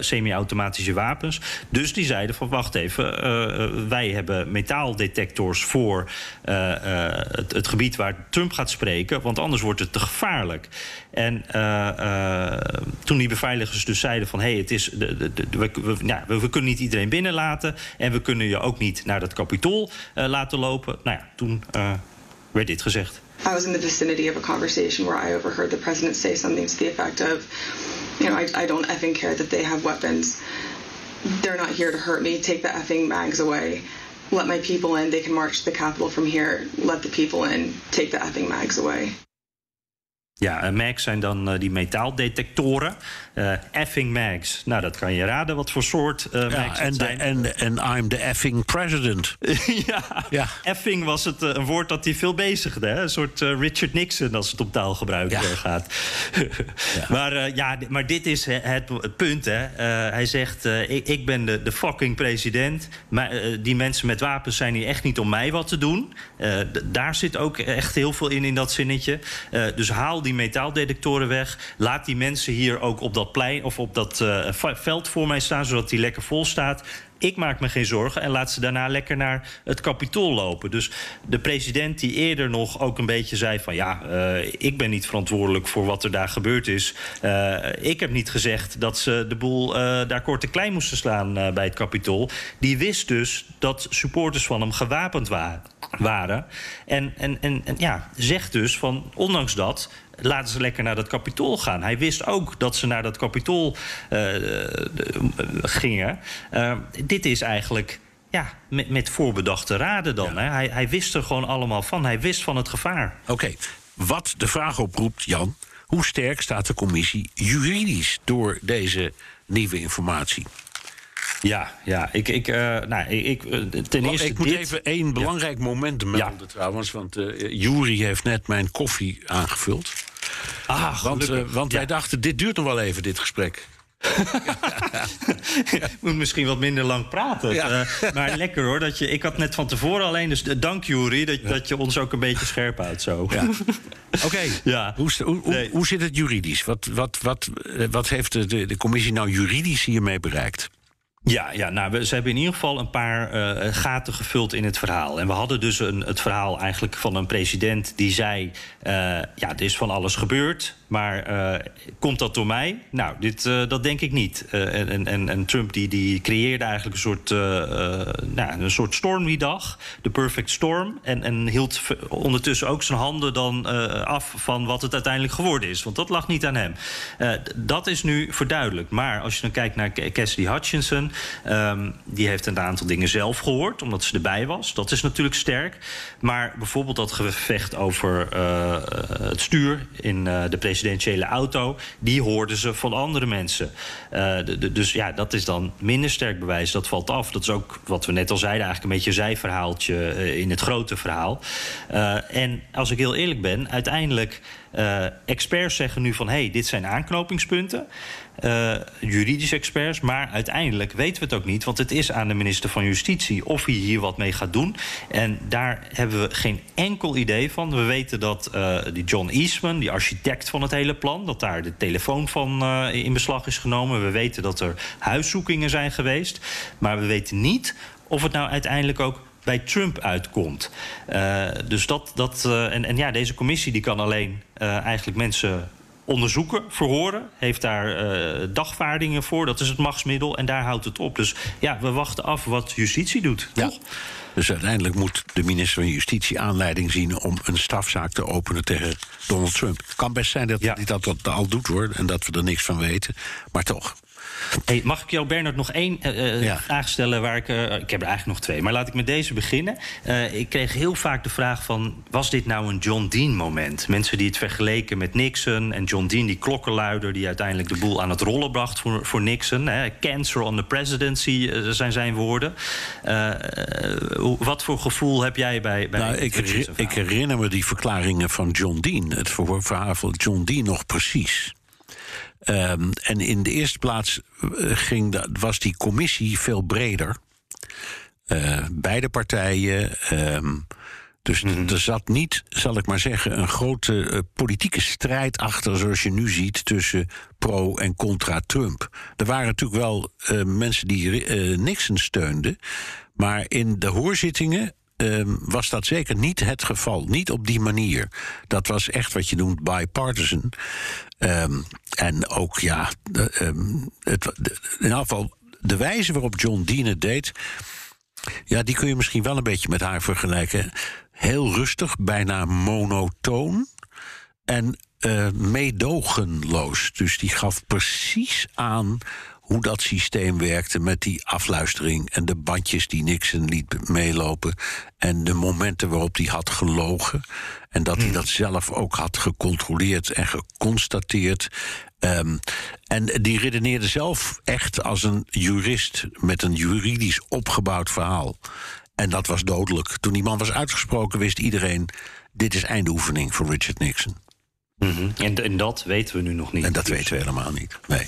semi-automatische wapens. Dus die zeiden van wacht even, wij hebben metaaldetectors voor het, het, gebied waar Trump gaat spreken, want anders wordt het te gevaarlijk. En toen die beveiligers dus zeiden van hé, hey, het is de, de, we, we, we, kunnen niet iedereen binnenlaten en we kunnen je ook niet naar dat kapitool laten lopen. Nou ja, toen werd dit gezegd. I was in the vicinity of a conversation where I overheard the president say something to the effect of, you know, I, I don't effing care that they have weapons. They're not here to hurt me. Take the effing mags away. Let my people in. They can march the Capitol from here. Let the people in. Take the effing mags away. Ja, mags zijn dan uh, die metaaldetectoren. Uh, effing mags. Nou, dat kan je raden wat voor soort uh, ja, mags en zijn. En, en I'm the effing president. ja, ja, effing was het een woord dat hij veel bezigde. Hè? Een soort Richard Nixon als het om taalgebruik ja. gaat. Maar, ja, maar dit is het, het punt. Hè. hij zegt, ik, ik, ben de, de fucking president. Maar, die mensen met wapens zijn hier echt niet om mij wat te doen. daar zit ook echt heel veel in, in dat zinnetje. dus haal die metaaldetectoren weg. Laat die mensen hier ook op dat plein of op dat uh, veld voor mij staan, zodat die lekker vol staat. Ik maak me geen zorgen en laat ze daarna lekker naar het kapitool lopen. Dus de president die eerder nog ook een beetje zei van... ja, uh, ik ben niet verantwoordelijk voor wat er daar gebeurd is. Uh, ik heb niet gezegd dat ze de boel daar kort en klein moesten slaan bij het kapitool. Die wist dus dat supporters van hem gewapend wa waren. En, en, en, en ja, zegt dus van, ondanks dat laten ze lekker naar dat kapitool gaan. Hij wist ook dat ze naar dat kapitool uh, gingen. Uh, dit is eigenlijk ja, met, met voorbedachte raden dan. Ja. Hè? Hij, hij wist er gewoon allemaal van. Hij wist van het gevaar. Oké, okay. wat de vraag oproept, Jan... hoe sterk staat de commissie juridisch door deze nieuwe informatie? Ja, ja. Ik, ik, uh, nou, ik, ten eerste. Ik moet dit... even één belangrijk ja. moment melden ja. trouwens. Want uh, Jury heeft net mijn koffie aangevuld. Ah, want uh, want ja. wij dachten, dit duurt nog wel even, dit gesprek. Moet misschien wat minder lang praten. Ja. Uh, maar lekker hoor. Dat je, ik had net van tevoren alleen. Dus dank Jury dat, ja. dat je ons ook een beetje scherp houdt zo. Ja. Oké. Okay. Ja. Hoe, hoe, nee. hoe, zit het juridisch? Wat, wat, wat, wat heeft de, de commissie nou juridisch hiermee bereikt? Ja, ja nou, we, ze hebben in ieder geval een paar uh, gaten gevuld in het verhaal. En we hadden dus een, het verhaal eigenlijk van een president die zei... Uh, ja, er is van alles gebeurd, maar uh, komt dat door mij? Nou, dit, dat denk ik niet. en, en, en Trump die, die creëerde eigenlijk een soort, nou, een soort storm dag. De perfect storm. En, en hield ondertussen ook zijn handen dan af van wat het uiteindelijk geworden is. Want dat lag niet aan hem. dat is nu verduidelijkt. Maar als je dan kijkt naar Cassidy Hutchinson... Um, die heeft een aantal dingen zelf gehoord, omdat ze erbij was. Dat is natuurlijk sterk. Maar bijvoorbeeld dat gevecht over uh, het stuur in uh, de presidentiële auto... die hoorden ze van andere mensen. De, dus ja, dat is dan minder sterk bewijs. Dat valt af. Dat is ook wat we net al zeiden, eigenlijk een beetje een zijverhaaltje in het grote verhaal. en als ik heel eerlijk ben, uiteindelijk... Experts zeggen nu van hé, hey, dit zijn aanknopingspunten. Uh, juridische experts, maar uiteindelijk weten we het ook niet, want het is aan de minister van Justitie of hij hier wat mee gaat doen. En daar hebben we geen enkel idee van. We weten dat uh, die John Eastman, die architect van het hele plan, dat daar de telefoon van in beslag is genomen. We weten dat er huiszoekingen zijn geweest, maar we weten niet of het nou uiteindelijk ook bij Trump uitkomt. Dus dat, dat en, en ja, deze commissie die kan alleen eigenlijk mensen onderzoeken, verhoren. Heeft daar dagvaardingen voor, dat is het machtsmiddel. En daar houdt het op. Dus ja, we wachten af wat justitie doet. Ja. Toch? Dus uiteindelijk moet de minister van Justitie aanleiding zien om een strafzaak te openen tegen Donald Trump. Het kan best zijn dat hij ja. dat, dat al doet hoor, en dat we er niks van weten. Maar toch. Hey, mag ik jou, Bernard, nog één uh, ja. vraag stellen? Waar ik, uh, ik heb er eigenlijk nog twee, maar laat ik met deze beginnen. Uh, ik kreeg heel vaak de vraag van... was dit nou een John Dean-moment? Mensen die het vergeleken met Nixon en John Dean, die klokkenluider... die uiteindelijk de boel aan het rollen bracht voor, voor Nixon. Hè. Cancer on the presidency zijn zijn woorden. wat voor gevoel heb jij bij... bij nou, ik, ik herinner me die verklaringen van John Dean. Het verhaal van John Dean nog precies. Um, en in de eerste plaats ging dat, was die commissie veel breder. Uh, beide partijen, um, Dus er zat niet, zal ik maar zeggen, een grote eh, politieke strijd achter, zoals je nu ziet, tussen pro- en contra-Trump. Er waren natuurlijk wel eh, mensen die eh, Nixon steunden, maar in de hoorzittingen. Ehm, was dat zeker niet het geval. Niet op die manier. Dat was echt wat je noemt bipartisan. Ehm, en ook, ja, de, ehm, het, de- in de wijze waarop John Dean het deed. Ja, die kun je misschien wel een beetje met haar vergelijken. Heel rustig, bijna monotoon. En eh, meedogenloos. Dus die gaf precies aan hoe dat systeem werkte met die afluistering en de bandjes die Nixon liet meelopen en de momenten waarop hij had gelogen en dat hij dat zelf ook had gecontroleerd en geconstateerd. Ehm, en die redeneerde zelf echt als een jurist met een juridisch opgebouwd verhaal. En dat was dodelijk. Toen die man was uitgesproken, wist iedereen: dit is eindoefening voor Richard Nixon. Mhm. en, en dat weten we nu nog niet. En dat weten we helemaal niet. Nee.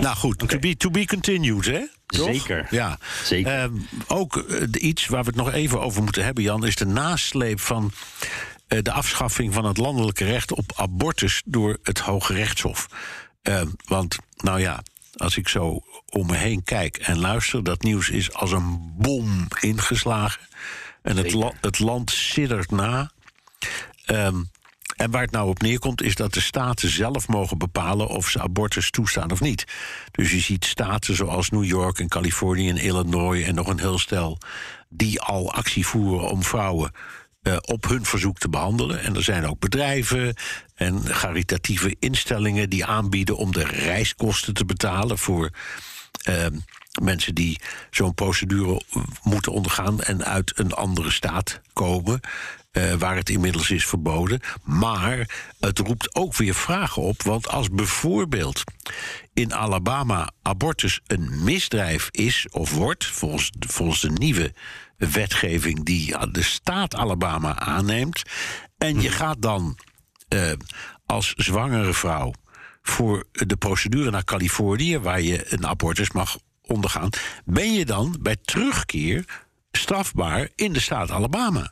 Nou goed, to, be, to be continued, hè? Toch? Zeker. Ja. Zeker. Ehm, ook eh, iets waar we het nog even over moeten hebben, Jan, is de nasleep van eh, de afschaffing van het landelijke recht op abortus door het Hoge Rechtshof. Ehm, want, nou ja, als ik zo om me heen kijk en luister, dat nieuws is als een bom ingeslagen. En het, la- het land siddert na. Ehm, en waar het nou op neerkomt, is dat de staten zelf mogen bepalen of ze abortus toestaan of niet. Dus je ziet staten zoals New York en Californië en Illinois en nog een heel stel die al actie voeren om vrouwen eh, op hun verzoek te behandelen. En er zijn ook bedrijven en caritatieve instellingen die aanbieden om de reiskosten te betalen voor ehm, mensen die zo'n procedure moeten ondergaan en uit een andere staat komen. Eh, waar het inmiddels is verboden. Maar het roept ook weer vragen op. Want als bijvoorbeeld in Alabama abortus een misdrijf is of wordt, volgens, volgens de nieuwe wetgeving die de staat Alabama aanneemt. En je gaat dan eh, als zwangere vrouw voor de procedure naar Californië, waar je een abortus mag ondergaan, ben je dan bij terugkeer strafbaar in de staat Alabama.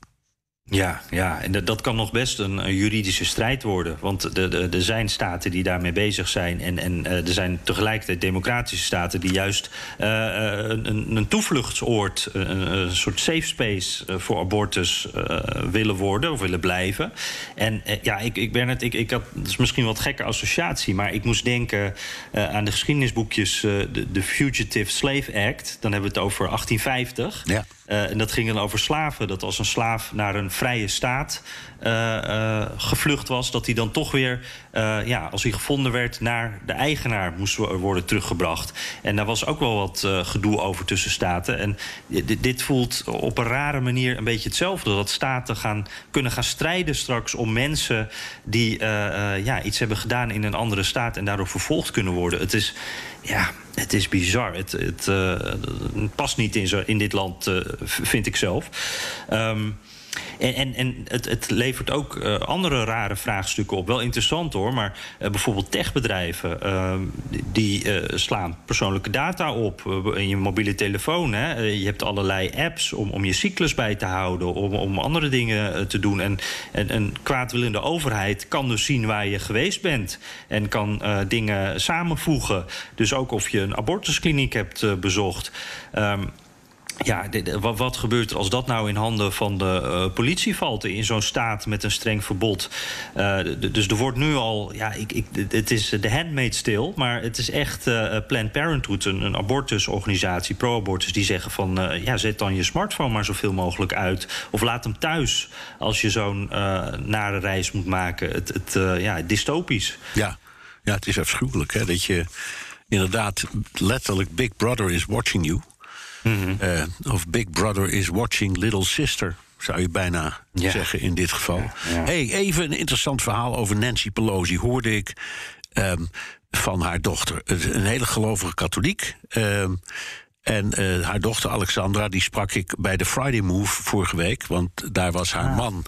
Ja, ja, en dat, dat kan nog best een, juridische strijd worden. Want de- de- er zijn staten die daarmee bezig zijn. En, en eh, er zijn tegelijkertijd democratische staten die juist eh, eh, een, een toevluchtsoord, een, een soort safe space voor abortus willen worden of willen blijven. En ja, ik, ik ben het, ik, ik had, het is misschien wat gekke associatie, maar ik moest denken aan de geschiedenisboekjes, de, de Fugitive Slave Act. Dan hebben we het over 1850. Ja. Eh, en dat ging dan over slaven. Dat als een slaaf naar een vrije staat gevlucht was, dat hij dan toch weer, eh, ja, als hij gevonden werd, naar de eigenaar moest wo- worden teruggebracht. En daar was ook wel wat eh, gedoe over tussen staten. En dit, voelt op een rare manier een beetje hetzelfde. Dat staten gaan, kunnen gaan strijden straks om mensen die eh, eh, ja, iets hebben gedaan in een andere staat en daardoor vervolgd kunnen worden. Het is. Ja, het is bizar. Het, het eh, past niet in, zo, in dit land, eh, vind ik zelf. Ehm, en en, en het, het levert ook eh, andere rare vraagstukken op. Wel interessant hoor, maar eh, bijvoorbeeld techbedrijven... ehm, die- eh, slaan persoonlijke data op eh, in je mobiele telefoon. Hè. Eh, je hebt allerlei apps om, om je cyclus bij te houden... om, om andere dingen eh, te doen. En, en een kwaadwillende overheid kan dus zien waar je geweest bent... en kan eh, dingen samenvoegen. Dus ook of je een abortuskliniek hebt eh, bezocht... Ehm, ja, wat, gebeurt er als dat nou in handen van de eh, politie valt in zo'n staat met een streng verbod? Eh, dus er wordt nu al, ja, ik, ik, het is de handmade stil, maar het is echt eh, Planned Parenthood, een, abortusorganisatie, pro-abortus, die zeggen van, ja, zet dan je smartphone maar zoveel mogelijk uit, of laat hem thuis als je zo'n nare reis moet maken. Het, het ja, dystopisch. Ja, ja het is afschuwelijk hè, dat je inderdaad letterlijk Big Brother is watching you. Eh, of Big Brother is watching Little Sister, zou je bijna Ja. zeggen in dit geval. ja. Hey, even een interessant verhaal over Nancy Pelosi hoorde ik ehm, van haar dochter. Een hele gelovige katholiek. ehm, en eh, haar dochter Alexandra, die sprak ik bij de Friday Move vorige week. Want daar was haar man,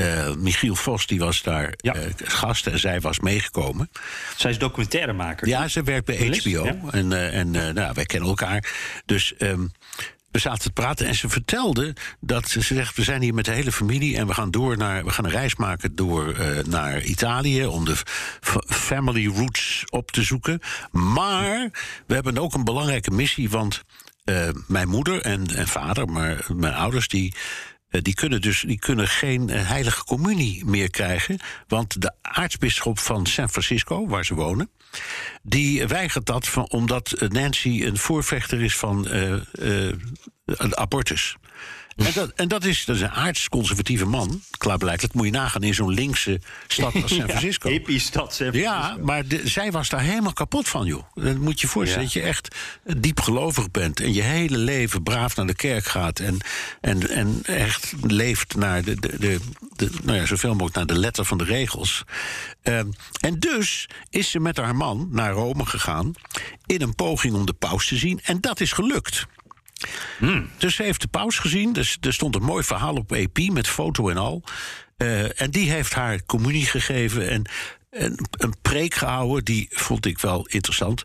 eh, Michiel Vos, die was daar Ja. eh, gast en zij was meegekomen. Zij is documentairemaker. Ja, ze werkt bij HBO. ja. En, eh, en nou, wij kennen elkaar. Dus ehm, we zaten te praten en ze vertelde dat ze zegt: We zijn hier met de hele familie en we gaan door naar. We gaan een reis maken door uh, naar Italië om de family roots op te zoeken. Maar we hebben ook een belangrijke missie, want uh, mijn moeder en, en vader, maar mijn ouders, die. Uh, die kunnen dus die kunnen geen heilige communie meer krijgen. Want de aartsbisschop van San Francisco, waar ze wonen, die weigert dat van, omdat Nancy een voorvechter is van uh, abortus. En dat, en dat, is, dat is een aardsconservatieve man. Klaarblijkelijk moet je nagaan in zo'n linkse stad als San Francisco. ja, hippie stad San Francisco. Ja, maar de, zij was daar helemaal kapot van, joh. Dan moet je je voorstellen ja. dat je echt diep gelovig bent... en je hele leven braaf naar de kerk gaat... en, en, en echt leeft naar de, de, de, de nou ja, zoveel mogelijk naar de letter van de regels. Um, en dus is ze met haar man naar Rome gegaan... in een poging om de paus te zien. En dat is gelukt. Hmm. Dus ze heeft de paus gezien. Dus, er stond een mooi verhaal op EP met foto en al. Uh, en die heeft haar communie gegeven en een, preek gehouden. Die vond ik wel interessant.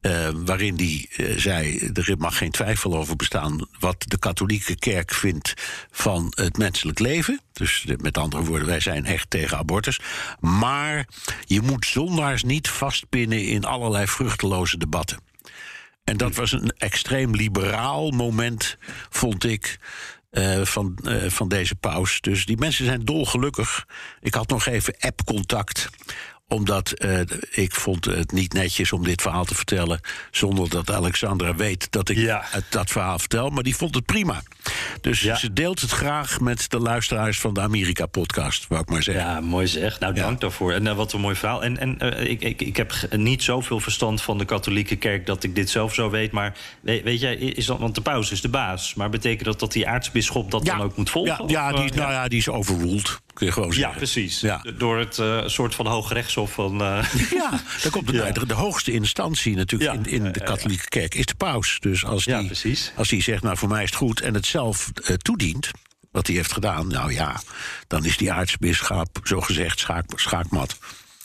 Uh, waarin die uh, zei: er mag geen twijfel over bestaan wat de katholieke kerk vindt van het menselijk leven. Dus met andere woorden, wij zijn echt tegen abortus. Maar je moet zondaars niet vastpinnen in allerlei vruchteloze debatten. En dat was een extreem liberaal moment, vond ik. Uh, van, uh, van deze paus. Dus die mensen zijn dolgelukkig. Ik had nog even app-contact omdat uh, ik vond het niet netjes om dit verhaal te vertellen... zonder dat Alexandra weet dat ik ja. het, dat verhaal vertel. Maar die vond het prima. Dus ja. ze deelt het graag met de luisteraars van de Amerika-podcast, wou ik maar zeggen. Ja, mooi zeg. Nou, dank ja. daarvoor. En uh, wat een mooi verhaal. En, en uh, ik, ik, ik heb niet zoveel verstand van de katholieke kerk... dat ik dit zelf zo weet. Maar weet, weet jij, is dat, want de paus is de baas. Maar betekent dat dat die aartsbisschop dat dan ook moet volgen? Ja, die, nou ja, die is overruled kun je gewoon zeggen. Ja, precies. Ja. Door het soort van van... Uh... Ja, daar komt ja. de, de, hoogste instantie natuurlijk ja. in, in, de katholieke kerk is de paus. Dus als die, als die zegt, nou voor mij is het goed... en het zelf uh, toedient, wat hij heeft gedaan... nou ja, dan is die aartsbisschap zogezegd schaak, schaakmat.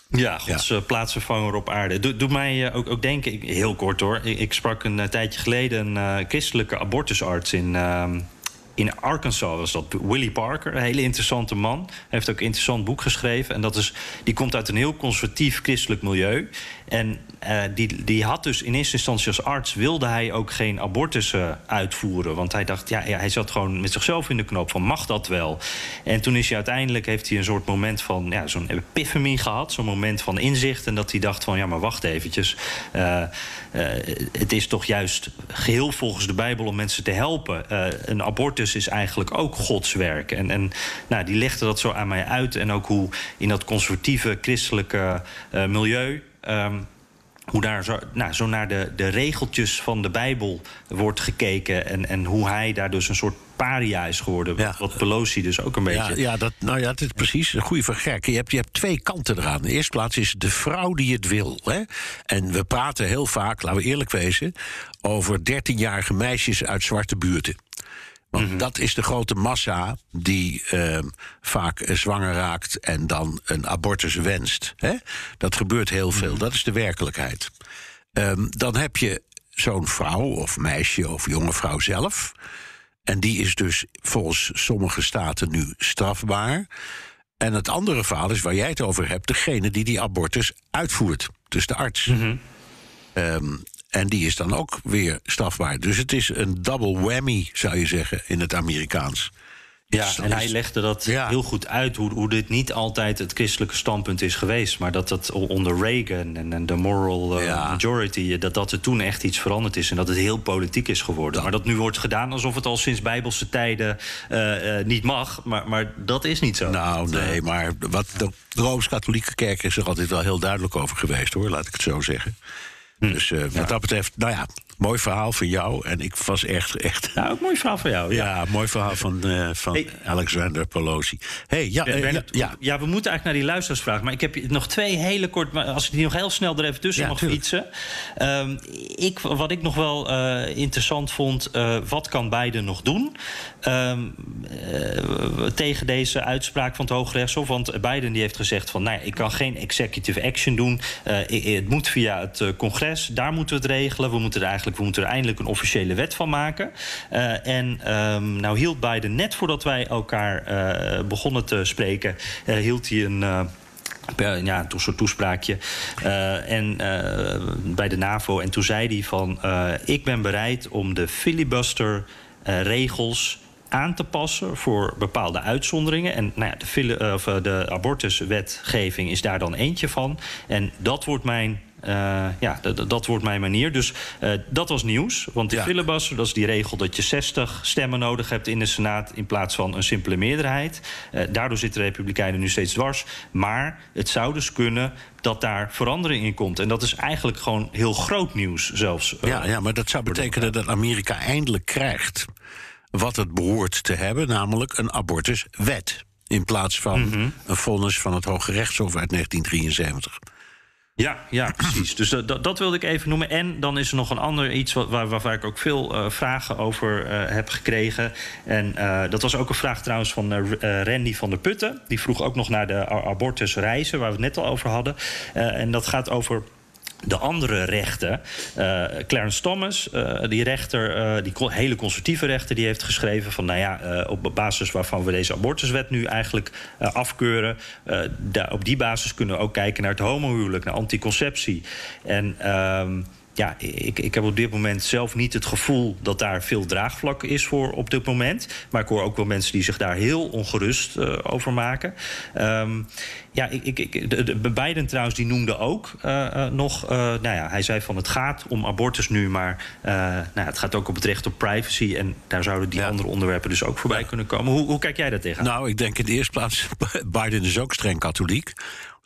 Ja, Gods ja. plaatsvervanger op aarde. Doe, doe mij ook, ook denken, heel kort hoor. Ik, ik sprak een tijdje geleden een uh, christelijke abortusarts in, in Arkansas was dat Willie Parker, een hele interessante man. Hij heeft ook een interessant boek geschreven. En dat is, die komt uit een heel conservatief christelijk milieu. En uh, die, die had dus in eerste instantie als arts... wilde hij ook geen abortussen uitvoeren. Want hij dacht, ja, ja, hij zat gewoon met zichzelf in de knoop van... mag dat wel? En toen is hij uiteindelijk, heeft hij een soort moment van... Ja, zo'n epiphany gehad, zo'n moment van inzicht... en dat hij dacht van, ja, maar wacht eventjes... Uh, uh, het is toch juist geheel volgens de Bijbel om mensen te helpen. een abortus is eigenlijk ook Gods werk. En, en nou, die legde dat zo aan mij uit. En ook hoe in dat conservatieve christelijke milieu... Um, hoe daar zo, nou, zo naar de, de regeltjes van de Bijbel wordt gekeken. En, en hoe hij daar dus een soort paria is geworden. Ja. Wat Pelosi dus ook een beetje. Ja, ja, dat, nou ja, dat is precies een goede vergek. Je hebt, je hebt twee kanten eraan. In de eerste plaats is de vrouw die het wil. Hè? En we praten heel vaak, laten we eerlijk wezen, over 13-jarige meisjes uit zwarte buurten. Want mm -hmm. dat is de grote massa die uh, vaak zwanger raakt en dan een abortus wenst. Hè? Dat gebeurt heel veel, mm -hmm. dat is de werkelijkheid. Um, dan heb je zo'n vrouw of meisje of jonge vrouw zelf. En die is dus volgens sommige staten nu strafbaar. En het andere verhaal is waar jij het over hebt, degene die die abortus uitvoert. Dus de arts. Mm -hmm. um, en die is dan ook weer strafbaar. Dus het is een double whammy, zou je zeggen, in het Amerikaans. Ja, dus en hij legde dat ja. heel goed uit, hoe, hoe dit niet altijd het christelijke standpunt is geweest. Maar dat dat onder Reagan en, en de moral uh, ja. majority, dat, dat er toen echt iets veranderd is. En dat het heel politiek is geworden. Ja. Maar dat nu wordt gedaan alsof het al sinds bijbelse tijden uh, uh, niet mag. Maar, maar dat is niet zo. Nou, nee, maar wat de Rooms-Katholieke Kerk is er altijd wel heel duidelijk over geweest, hoor, laat ik het zo zeggen. Dus uh, wat dat betreft, nou ja, mooi verhaal van jou. En ik was echt... echt nou, ook mooi verhaal van jou. Ja, ja mooi verhaal van, uh, van hey. Alexander Pelosi. Hey, ja, ben, ben, uh, ja, ja. we moeten eigenlijk naar die luisteraarsvraag. Maar ik heb nog twee hele kort... Als ik die nog heel snel er even tussen mag tuurlijk. fietsen. Um, ik, wat ik nog wel uh, interessant vond... wat kan Biden nog doen? Um, tegen deze uitspraak van het Hoge Rechtshof. Want Biden die heeft gezegd van... Nou, ik kan geen executive action doen. Het moet via het congres. Daar moeten we het regelen. We moeten er eigenlijk eigenlijk, we moeten er eindelijk een officiële wet van maken. Uh, en um, nou hield Biden net voordat wij elkaar uh, begonnen te spreken, uh, hield hij een. ja, een soort toespraakje. en bij de NAVO. En toen zei hij van: Ik ben bereid om de filibuster regels aan te passen voor bepaalde uitzonderingen. En nou ja, de, de abortuswetgeving is daar dan eentje van. En dat wordt mijn uh, ja, dat wordt mijn manier. Dus uh, dat was nieuws. Want de ja. filibuster, dat is die regel dat je 60 stemmen nodig hebt in de Senaat in plaats van een simpele meerderheid. Uh, daardoor zitten de Republikeinen nu steeds dwars. Maar het zou dus kunnen dat daar verandering in komt. En dat is eigenlijk gewoon heel groot nieuws zelfs. Ja, ja maar dat zou betekenen dat Amerika eindelijk krijgt wat het behoort te hebben, namelijk een abortuswet. In plaats van mm -hmm. een vonnis van het Hoge Rechtshof uit 1973. Ja, ja, precies. Dus dat, dat wilde ik even noemen. En dan is er nog een ander iets waar, waar ik ook veel uh, vragen over uh, heb gekregen. En uh, dat was ook een vraag trouwens van Randy van der Putten. Die vroeg ook nog naar de abortusreizen, waar we het net al over hadden. en dat gaat over de andere rechten. Uh, Clarence Thomas, uh, die rechter, uh, die hele conservatieve rechter, die heeft geschreven van, nou ja, op basis waarvan we deze abortuswet nu eigenlijk afkeuren, op die basis kunnen we ook kijken naar het homohuwelijk, naar anticonceptie. En ehm, ja, ik, ik heb op dit moment zelf niet het gevoel dat daar veel draagvlak is voor op dit moment. Maar ik hoor ook wel mensen die zich daar heel ongerust uh, over maken. Um, ja, ik, ik, de, de, Biden trouwens, die noemde ook uh, uh, nog... nou ja, hij zei van het gaat om abortus nu... maar nou, het gaat ook om het recht op privacy... en daar zouden die ja. andere onderwerpen dus ook voorbij ja. kunnen komen. Hoe, hoe kijk jij daar tegen? Nou, ik denk in de eerste plaats... Biden is ook streng katholiek.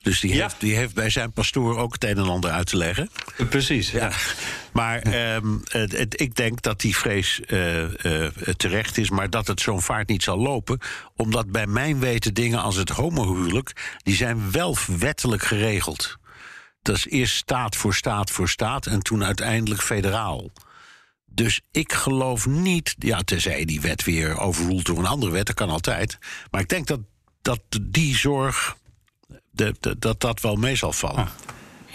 Dus die, ja. heeft, die heeft bij zijn pastoor ook het een en ander uit te leggen. Precies, ja. ja. Maar um, het, het, ik denk dat die vrees uh, uh, terecht is, maar dat het zo'n vaart niet zal lopen. Omdat bij mijn weten dingen als het homohuwelijk, die zijn wel wettelijk geregeld. Dat is eerst staat voor staat voor staat en toen uiteindelijk federaal. Dus ik geloof niet, ja, tenzij die wet weer overroelt door een andere wet, dat kan altijd. Maar ik denk dat, dat die zorg de, de, dat dat wel mee zal vallen. Ah.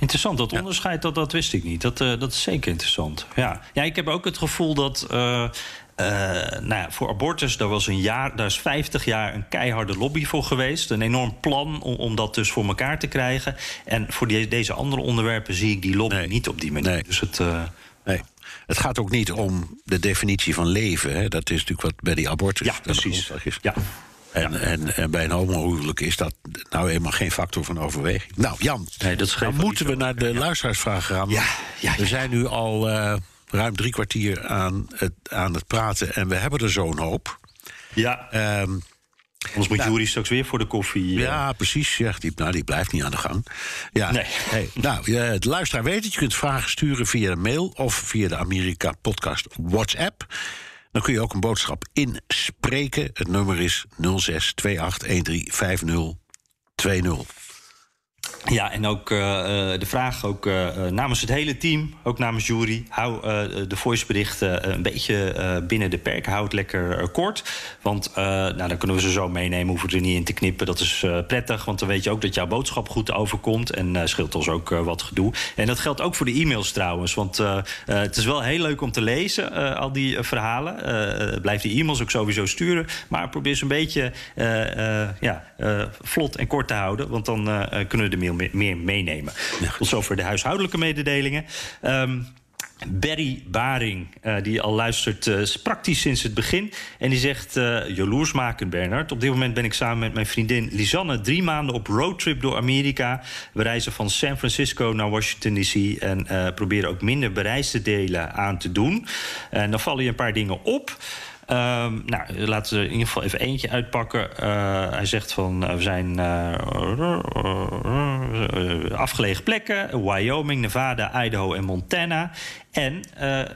Interessant, dat onderscheid, dat, dat wist ik niet. Dat, uh, dat is zeker interessant. Ja. ja, ik heb ook het gevoel dat... Uh, uh, nou ja, voor abortus, daar was een jaar, daar is 50 jaar een keiharde lobby voor geweest. Een enorm plan om, om dat dus voor elkaar te krijgen. En voor die, deze andere onderwerpen zie ik die lobby nee. niet op die manier. Nee. Dus het, nee. Het gaat ook niet om de definitie van leven. Hè. Dat is natuurlijk wat bij die abortus. Ja, precies. Ja. En, ja. en, en, bij een homohuwelijk is dat nou eenmaal geen factor van overweging. Nou, Jan, nee, dat dan moeten we naar de ja. luisteraarsvragen gaan. Ja, ja, we zijn nu al uh, ruim drie kwartier aan het, aan het praten en we hebben er zo'n hoop. Ja. Um, Anders moet nou, Jury straks weer voor de koffie. Uh. Ja, precies. Ja, die, nou, die blijft niet aan de gang. Ja. Nee. Hey, nou, de luisteraar weet het. Je kunt vragen sturen via de mail of via de Amerika Podcast WhatsApp. Dan kun je ook een boodschap inspreken. Het nummer is 0628135020. Ja, en ook uh, de vraag ook, uh, namens het hele team, ook namens Jury... hou uh, de voiceberichten een beetje binnen de perk. Hou het lekker kort. Want nou, dan kunnen we ze zo meenemen, hoeven we er niet in te knippen. Dat is prettig, want dan weet je ook dat jouw boodschap goed overkomt... en scheelt ons ook wat gedoe. En dat geldt ook voor de e-mails trouwens. Want het is wel heel leuk om te lezen, al die verhalen. blijf die e-mails ook sowieso sturen. Maar probeer ze een beetje ja, vlot en kort te houden. Want dan kunnen de meer meenemen. Tot zover de huishoudelijke mededelingen. Um, Berry Baring, uh, die al luistert uh, praktisch sinds het begin. En die zegt, uh, jaloers maken Bernard. Op dit moment ben ik samen met mijn vriendin Lisanne... drie maanden op roadtrip door Amerika. We reizen van San Francisco naar Washington D.C. en proberen ook minder bereisde delen aan te doen. En dan vallen je een paar dingen op... Um, nou, laten we in ieder geval even eentje uitpakken. Uh, hij zegt van uh, we zijn uh, afgelegen plekken: Wyoming, Nevada, Idaho en Montana. En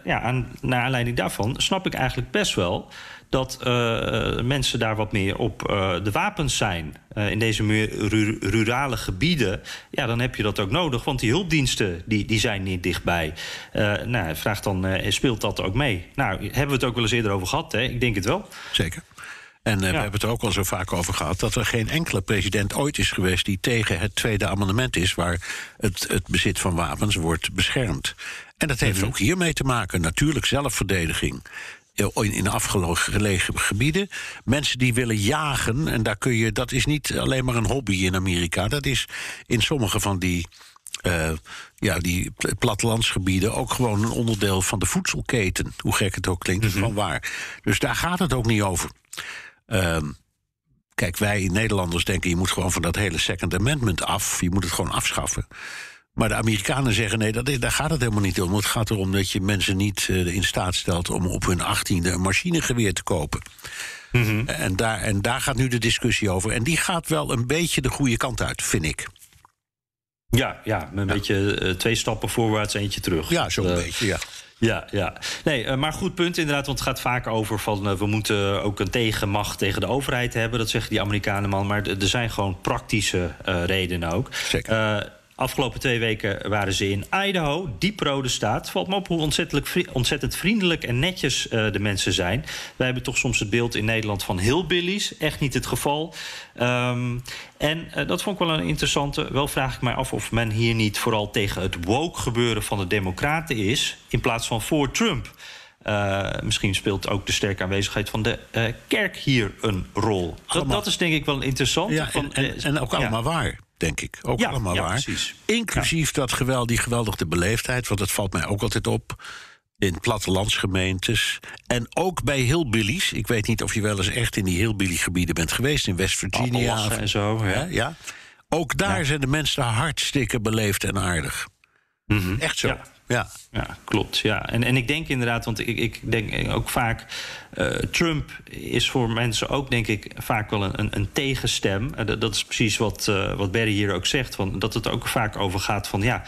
ja, aan, naar aanleiding daarvan snap ik eigenlijk best wel dat uh, mensen daar wat meer op uh, de wapens zijn. Uh, in deze meer ru rurale gebieden, ja, dan heb je dat ook nodig. Want die hulpdiensten die, die zijn niet dichtbij. nou, hij vraagt dan, speelt dat ook mee? Nou, hebben we het ook wel eens eerder over gehad, hè? Ik denk het wel. Zeker. En uh, ja. we hebben het er ook al zo vaak over gehad dat er geen enkele president ooit is geweest die tegen het tweede amendement is, waar het, het bezit van wapens wordt beschermd. En dat heeft Mhm. ook hiermee te maken. Natuurlijk zelfverdediging. In, in afgelegen gebieden. Mensen die willen jagen. En daar kun je, dat is niet alleen maar een hobby in Amerika. Dat is in sommige van die. eh, ja, die pl- plattelandsgebieden ook gewoon een onderdeel van de voedselketen. Hoe gek het ook klinkt, is van waar. Dus daar gaat het ook niet over. Ehm, kijk, wij Nederlanders denken... je moet gewoon van dat hele Second Amendment af. Je moet het gewoon afschaffen. Maar de Amerikanen zeggen nee, dat, is- daar gaat het helemaal niet om. Het gaat erom dat je mensen niet eh, in staat stelt... om op hun achttiende een machinegeweer te kopen. en, daar, en daar gaat nu de discussie over. En die gaat wel een beetje de goede kant uit, vind ik. Ja, ja een beetje eh, twee stappen voorwaarts, eentje terug. Ja, zo'n Eh, beetje, ja. Ja, ja. Nee, maar goed punt inderdaad. Want het gaat vaak over van we moeten ook een tegenmacht tegen de overheid hebben. Dat zeggen die Amerikanen man. Maar er zijn gewoon praktische redenen ook. Zeker. Afgelopen twee weken waren ze in Idaho, diep rode staat. Valt me op hoe ontzettend, vri- ontzettend vriendelijk en netjes eh, de mensen zijn. Wij hebben toch soms het beeld in Nederland van hillbillies. Echt niet het geval. Ehm, en eh, dat vond ik wel een interessante. Wel vraag ik mij af of men hier niet vooral tegen het woke gebeuren van de Democraten is. In plaats van voor Trump. Eh, misschien speelt ook de sterke aanwezigheid van de kerk hier een rol. Dat, dat is denk ik wel interessant. ja van, en, en, en ook ja. allemaal waar, denk ik. Ook Ja, allemaal ja, waar. precies. Inclusief dat geweld, die geweldige beleefdheid, want dat valt mij ook altijd op. In plattelandsgemeentes. En ook bij hillbillies. Ik weet niet of je wel eens echt in die hillbilly-gebieden bent geweest. In West Virginia. Of- en zo. Ja, Ja. Ook daar zijn de mensen hartstikke beleefd en aardig. Echt zo. Ja. Ja. Ja, klopt. Ja. En, en ik denk inderdaad, want ik, ik denk ook vaak. Eh, Trump is voor mensen ook, denk ik, vaak wel een, een, tegenstem. Eh, dat, is precies wat, eh, wat Barry hier ook zegt. Van, dat het ook vaak over gaat van ja,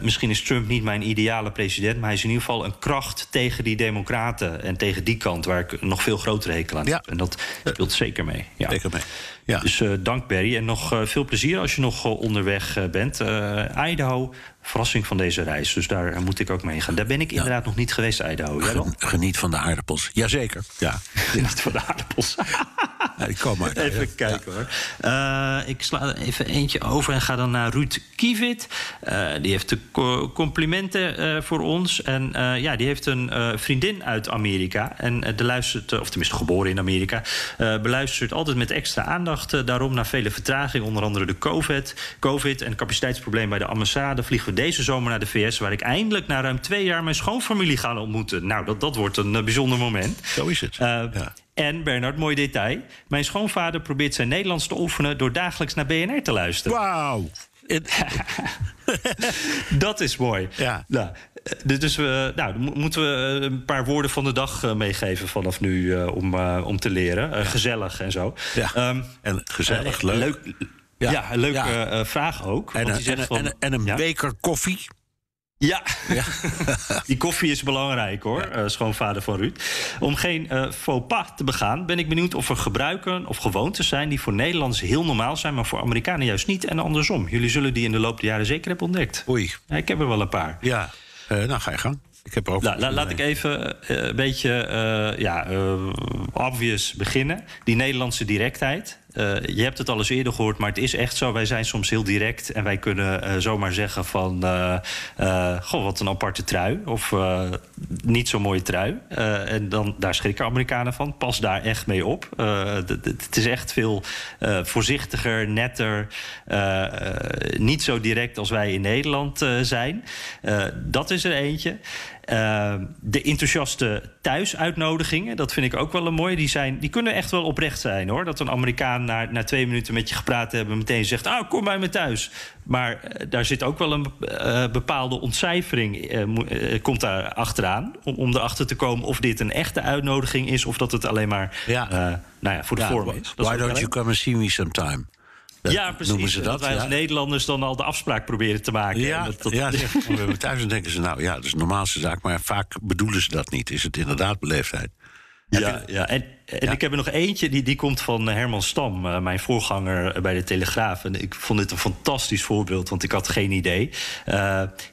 misschien is Trump niet mijn ideale president. Maar hij is in ieder geval een kracht tegen die Democraten. En tegen die kant waar ik nog veel grotere hekel aan Ja. heb. En dat speelt zeker mee. Ja. Zeker mee. Ja. Dus dank Barry en nog veel plezier als je nog onderweg bent. Idaho, verrassing van deze reis. Dus daar moet ik ook mee gaan. Daar ben ik inderdaad nog niet geweest, Idaho. Jij Geniet van de aardappels. Jazeker. Ja. Niet van de aardappels. ja komen uit. Even kijken hoor. Eh, ik sla er even eentje over en ga dan naar Ruud Kievit. Eh, die heeft de co- complimenten eh, voor ons. En ja, die heeft een vriendin uit Amerika. En de luistert, of tenminste geboren in Amerika. beluistert altijd met extra aandacht. daarom na vele vertragingen, onder andere de COVID, COVID en capaciteitsprobleem bij de ambassade. vliegen we deze zomer naar de VS. Waar ik eindelijk na ruim twee jaar mijn schoonfamilie ga ontmoeten. Nou, dat, dat wordt een bijzonder moment. Zo is het. Eh, Ja. En Bernard, mooi detail. Mijn schoonvader probeert zijn Nederlands te oefenen door dagelijks naar BNR te luisteren. Wauw. Dat is mooi. Ja. Nou, eh, dus we, nou, dan mo- moeten we eh, een paar woorden van de dag eh, meegeven vanaf nu eh, om, eh, om te leren. Eh, Gezellig en zo. Ja. Ehm, en gezellig, eh, leuk. Ja, Ja. een leuke eh, vraag ook. En, want van- en, en een beker koffie. Ja, die koffie is belangrijk hoor, eh, schoonvader van Ruud. Om geen eh, faux pas te begaan, ben ik benieuwd of er gebruiken of gewoontes zijn die voor Nederlanders heel normaal zijn, maar voor Amerikanen juist niet en andersom. Jullie zullen die in de loop der jaren zeker hebben ontdekt. Oei. Ja, ik heb er wel een paar. Ja. Eh, nou, ga je gang. Ik heb er ook. La- laat ik even een beetje ja, obvious beginnen. Die Nederlandse directheid. Eh, je hebt het al eens eerder gehoord, maar het is echt zo. Wij zijn soms heel direct en wij kunnen eh, zomaar zeggen van... eh, goh, wat een aparte trui. Of niet zo'n mooie trui. En dan, daar schrikken Amerikanen van. Pas daar echt mee op. Het is echt veel voorzichtiger, netter. niet zo direct als wij in Nederland zijn. Dat is er eentje. Eh, de enthousiaste thuisuitnodigingen, dat vind ik ook wel een mooie. Die, zijn, die kunnen echt wel oprecht zijn hoor. Dat een Amerikaan na, na twee minuten met je gepraat hebben, meteen zegt: Ah, kom bij me thuis. Maar eh, daar zit ook wel een eh, bepaalde ontcijfering, eh, komt daar achteraan. Om, om erachter te komen of dit een echte uitnodiging is, of dat het alleen maar Ja. nou ja, voor de Ja, vorm is. Why don't you come and see me sometime? Ja, precies. Noemen ze dat? wij als ja. Nederlanders dan al de afspraak proberen te maken. Ja, dat, dat- ja thuis en denken ze, nou ja, dat is de normaalste zaak. Maar vaak bedoelen ze dat niet. Is het inderdaad beleefdheid? Ja, ja. En En ik heb er nog eentje, die, die komt van Herman Stam, uh, mijn voorganger bij de Telegraaf. En ik vond dit een fantastisch voorbeeld, want ik had geen idee.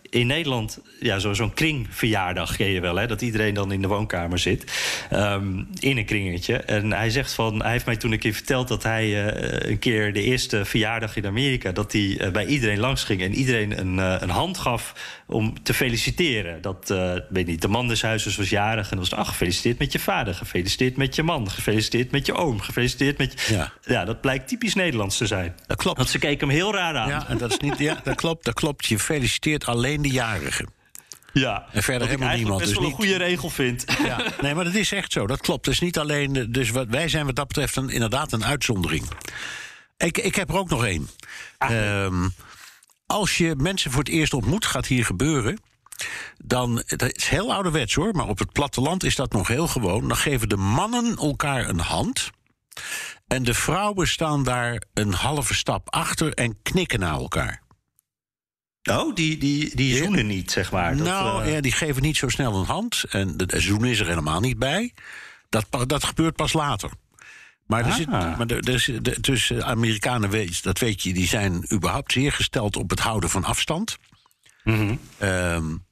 In Nederland, ja, zo'n kringverjaardag ken je wel, hè? Dat iedereen dan in de woonkamer zit. Um, in een kringetje. En hij zegt van, hij heeft mij toen een keer verteld dat hij een keer de eerste verjaardag in Amerika, dat hij bij iedereen langs ging en iedereen een, een hand gaf om te feliciteren. Dat, weet niet, de man des huizes was jarig en dan was, ach, gefeliciteerd met je vader, gefeliciteerd met je man, gefeliciteerd met je oom, gefeliciteerd met je. Ja, ja dat blijkt typisch Nederlands te zijn. Dat klopt. Want ze keken hem heel raar aan. Ja, en dat is niet, ja, dat klopt, dat klopt. Je feliciteert alleen de jarigen. Ja, en verder helemaal niemand. best dus wel een goede regel vind. Ja, nee, maar dat is echt zo. Dat klopt. Dus niet alleen. Dus wat, wij zijn wat dat betreft een, inderdaad een uitzondering. Ik, ik heb er ook nog één. Um, als je mensen voor het eerst ontmoet, gaat hier gebeuren. Dan, dat is heel ouderwets hoor, maar op het platteland is dat nog heel gewoon. Dan geven de mannen elkaar een hand. En de vrouwen staan daar een halve stap achter en knikken naar elkaar. Oh, die, die, die zoenen niet, zeg maar. Dat, nou, uh... ja, die geven niet zo snel een hand. En de, de zoen is er helemaal niet bij. Dat, dat gebeurt pas later. Maar, er zit, maar er, er, er, dus Amerikanen, weet, dat weet je, die zijn überhaupt zeer gesteld op het houden van afstand. Mm -hmm. um,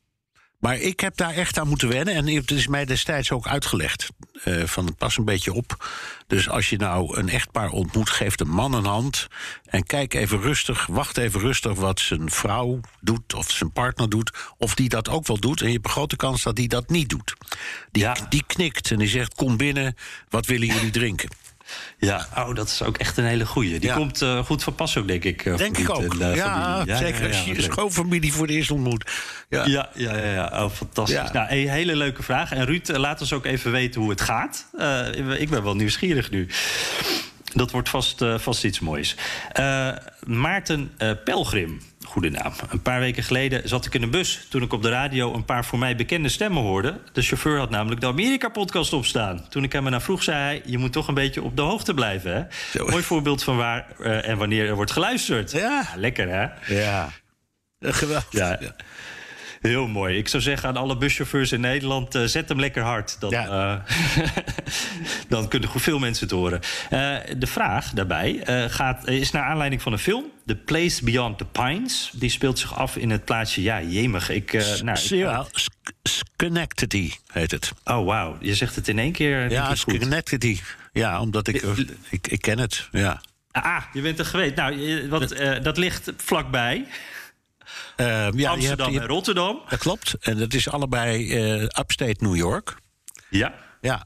maar ik heb daar echt aan moeten wennen. En het is mij destijds ook uitgelegd. Uh, van pas een beetje op. Dus als je nou een echtpaar ontmoet, geeft een man een hand. En kijk even rustig, wacht even rustig wat zijn vrouw doet. Of zijn partner doet. Of die dat ook wel doet. En je hebt een grote kans dat die dat niet doet. Die, Ja. die knikt en die zegt: Kom binnen, wat willen jullie drinken? Ja, oh, dat is ook echt een hele goeie. Die Ja. komt eh, goed van pas ook, denk ik. eh, Denk ik ook. eh, ja, familie. zeker als ja, je je schoonfamilie voor het eerst ontmoet. Ja. Ja, ja, ja, ja. Oh, fantastisch. Ja. Nou, een hele leuke vraag. En Ruud, laat ons ook even weten hoe het gaat. Ik ben wel nieuwsgierig nu. Dat wordt vast, vast iets moois. Maarten Pelgrim, goede naam. Een paar weken geleden zat ik in een bus toen ik op de radio een paar voor mij bekende stemmen hoorde. De chauffeur had namelijk de Amerika-podcast opstaan. Toen ik hem ernaar vroeg, zei hij: Je moet toch een beetje op de hoogte blijven. Hè? Zo. Mooi voorbeeld van waar eh, en wanneer er wordt geluisterd. Ja. lekker hè? Ja. Geweldig. Ja. Heel mooi. Ik zou zeggen aan alle buschauffeurs in Nederland: eh, zet hem lekker hard. Dan, Ja. eh, dan kunnen veel mensen het horen. Eh, de vraag daarbij gaat, is naar aanleiding van een film. The Place Beyond the Pines. Die speelt zich af in het plaatsje. Ja, jemig. Ik, nou, Ja, Schenectady heet het. oh, wauw. Je zegt het in één keer. Ja. Schenectady. Ja, omdat ik, ik, ik ken het. Ja. Ah, je bent er geweest. Nou, wat, dat ligt vlakbij. Eh, ja, je hebt- Amsterdam je- en Rotterdam. dat klopt. En dat is allebei eh, upstate New York. Ja. Ja.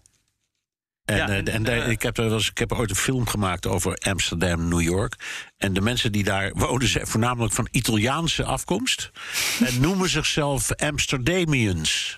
En, Ja, eh, en, eh, ik, heb er eens- ik heb ooit een film gemaakt over Amsterdam, New York. En de mensen die daar wonen zijn voornamelijk van Italiaanse afkomst. en noemen zichzelf Amsterdamians.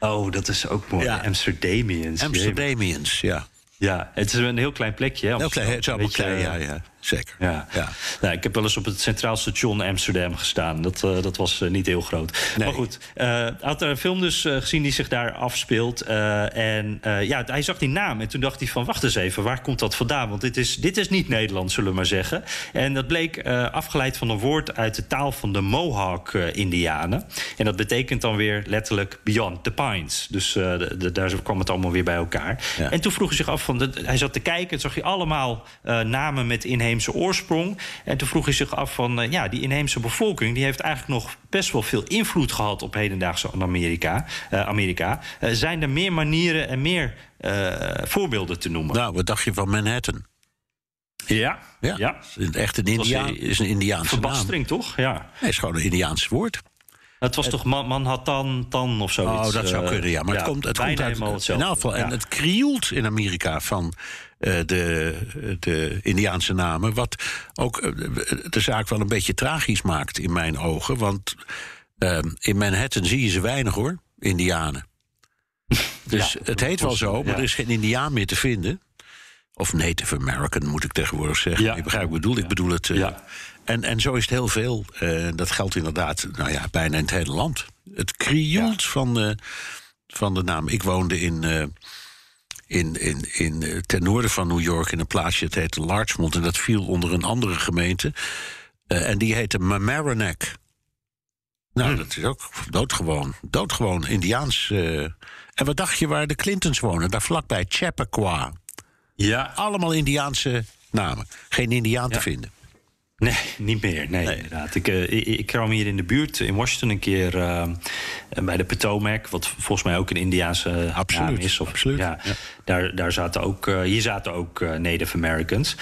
Oh, dat is ook mooi. Ja. Amsterdamians. Amsterdamians, ja. Ja, het is een heel klein plekje. Hè, Heel klein, het is allemaal Beetje, klein, ja, ja. Zeker. Ja. Ja. Nou, ik heb wel eens op het Centraal Station Amsterdam gestaan. Dat, eh, dat was eh, niet heel groot. Nee. Maar goed, eh had er een film dus gezien die zich daar afspeelt. en ja, hij zag die naam en toen dacht hij van... wacht eens even, waar komt dat vandaan? Want dit is, dit is niet Nederlands, zullen we maar zeggen. En dat bleek afgeleid van een woord uit de taal van de Mohawk-Indianen. en dat betekent dan weer letterlijk Beyond the Pines. Dus de- de- daar kwam het allemaal weer bij elkaar. Ja. En toen vroeg hij zich af, van de, hij zat te kijken... en zag hij allemaal namen met inheemse oorsprong. En toen vroeg hij zich af van... eh, ja, die inheemse bevolking... die heeft eigenlijk nog best wel veel invloed gehad... op hedendaagse Amerika. eh, Amerika. Eh, zijn er meer manieren en meer voorbeelden te noemen? Nou, wat dacht je van Manhattan? ja, Ja, ja. Echt een, India is een Indiaanse naam. Verbastering, toch? Ja. Nee, het is gewoon een Indiaans woord. Het was toch Man- Manhattan, Tan of zoiets? Oh, dat zou kunnen, ja. Maar het komt, het komt uit, in hetzelfde. elk geval, en het krioelt in Amerika van de, de Indiaanse namen. Wat ook eh, de zaak wel een beetje tragisch maakt in mijn ogen. Want eh, in Manhattan zie je ze weinig hoor, Indianen. Dus Ja, het heet wel zo, maar ja. er is geen Indiaan meer te vinden. Of Native American moet ik tegenwoordig zeggen. Ja. Je begrijpt wat ik bedoel. Ik bedoel het. eh, Ja. en, en zo is het heel veel. Eh, dat geldt inderdaad nou ja, bijna in het hele land. Het krioelt van, eh, van de naam. Ik woonde in, eh, in, in, in, eh, ten noorden van New York in een plaatsje. Het heette Larchmont. En dat viel onder een andere gemeente. Eh, en die heette Mamaroneck. Nou, Hmm. dat is ook doodgewoon. Doodgewoon Indiaans. eh. En wat dacht je waar de Clintons wonen? Daar vlakbij Chappaqua. Ja. Allemaal Indiaanse namen. Geen Indiaan te vinden. Nee, niet meer. Nee, inderdaad. Ik, uh, ik, ik, kwam hier in de buurt in Washington een keer uh, bij de Potomac, wat volgens mij ook een Indiaanse absoluut, naam is. Of, absoluut. Ja, ja. Daar, daar zaten ook, uh, hier zaten ook Native Americans.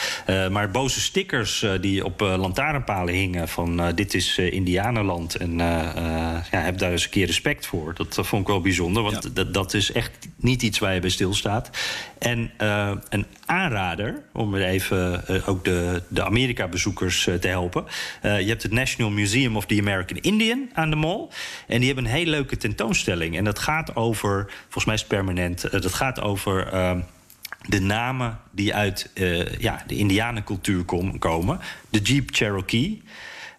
maar boze stickers die op lantaarnpalen hingen van dit is Indianenland. En ja, heb daar eens een keer respect voor. Dat vond ik wel bijzonder, want ja. dat, dat is echt niet iets waar je bij stilstaat. En een aanrader, om even ook de, de Amerika-bezoekers te helpen. Je hebt het National Museum of the American Indian aan de Mall. En die hebben een hele leuke tentoonstelling. En dat gaat over, volgens mij is het permanent, dat gaat over. Uh, de namen die uit ja, de Indianencultuur kom, komen. De Jeep Cherokee.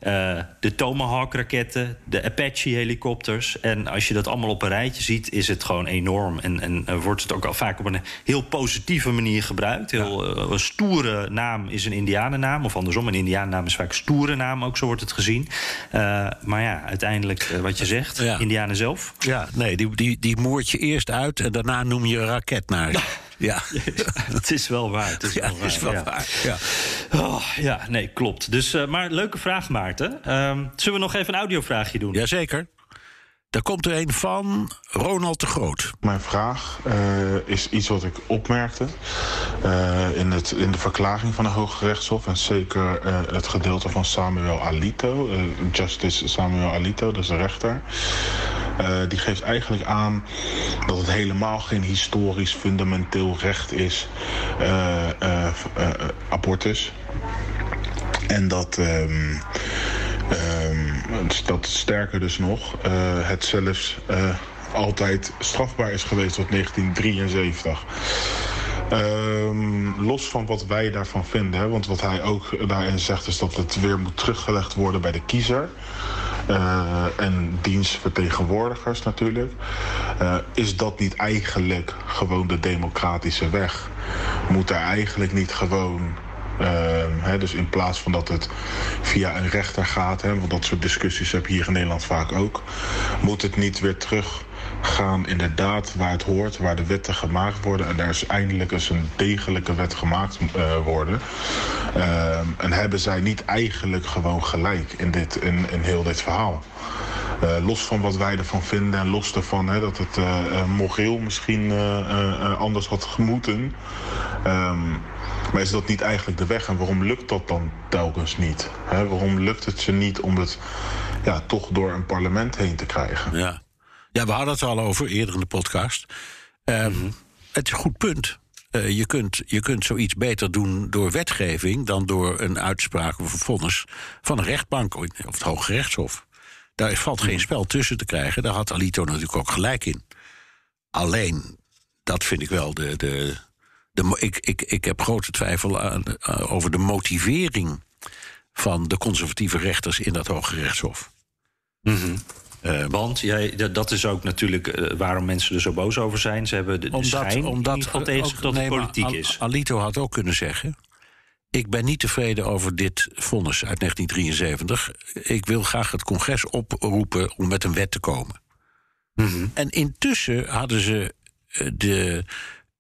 Uh, de Tomahawk-raketten, de Apache-helikopters. En als je dat allemaal op een rijtje ziet, is het gewoon enorm. En, en uh, wordt het ook al vaak op een heel positieve manier gebruikt. Heel, uh, een stoere naam is een Indianennaam. Of andersom, een Indianennaam is vaak een stoere naam, ook zo wordt het gezien. maar ja, uiteindelijk, wat je zegt, ja. Indianen zelf. Ja, nee, die, die, die moord je eerst uit en daarna noem je een raket naar je. Ja. het is wel waar. Het is ja, wel waar. Is wel ja. waar. Ja. Oh, ja, nee, klopt. Dus, uh, maar leuke vraag, Maarten. Um, zullen we nog even een audiovraagje doen? Jazeker. Daar komt er een van Ronald de Groot. Mijn vraag uh, is iets wat ik opmerkte uh, in, het, in de verklaring van de Hoge Rechtshof. En zeker uh, het gedeelte van Samuel Alito, Justice Samuel Alito, dat is de rechter. Die geeft eigenlijk aan dat het helemaal geen historisch fundamenteel recht is, abortus. En dat, um, dat sterker dus nog, het zelfs altijd strafbaar is geweest tot 1973. Um, los van wat wij daarvan vinden, hè, want wat hij ook daarin zegt is dat het weer moet teruggelegd worden bij de kiezer. Uh, en dienstvertegenwoordigers natuurlijk. Is dat niet eigenlijk gewoon de democratische weg? Moet er eigenlijk niet gewoon hè, dus in plaats van dat het via een rechter gaat, want dat soort discussies heb je hier in Nederland vaak ook, moet het niet weer terug gaan inderdaad waar het hoort, waar de wetten gemaakt worden. En daar is eindelijk eens een degelijke wet gemaakt uh, worden. Uh, en hebben zij niet eigenlijk gewoon gelijk in, dit, in, in heel dit verhaal? Uh, los van wat wij ervan vinden en los ervan hè, dat het uh, moreel misschien anders had gemoeten. Um, maar is dat niet eigenlijk de weg? En waarom lukt dat dan telkens niet? Waarom lukt het ze niet om het ja, toch door een parlement heen te krijgen? Ja. Ja, we hadden het al over eerder in de podcast. Uh, mm-hmm. Het is een goed punt. Uh, je, kunt, je kunt zoiets beter doen door wetgeving dan door een uitspraak of een vonnis van een rechtbank of het Hoge Rechtshof. Daar valt geen spel tussen te krijgen. Daar had Alito natuurlijk ook gelijk in. Alleen, dat vind ik wel de. de, de ik, ik, ik heb grote twijfel aan, uh, over de motivering van de conservatieve rechters in dat Hoge Rechtshof. Mm-hmm. Uh, Want jij, dat is ook natuurlijk uh, waarom mensen er zo boos over zijn. Ze hebben de, de omdat, schijn omdat, in ieder tegen dat nee, het politiek Al, is. Alito had ook kunnen zeggen... ik ben niet tevreden over dit vonnis uit 1973. Ik wil graag het congres oproepen om met een wet te komen. Mm-hmm. En intussen hadden ze uh, de,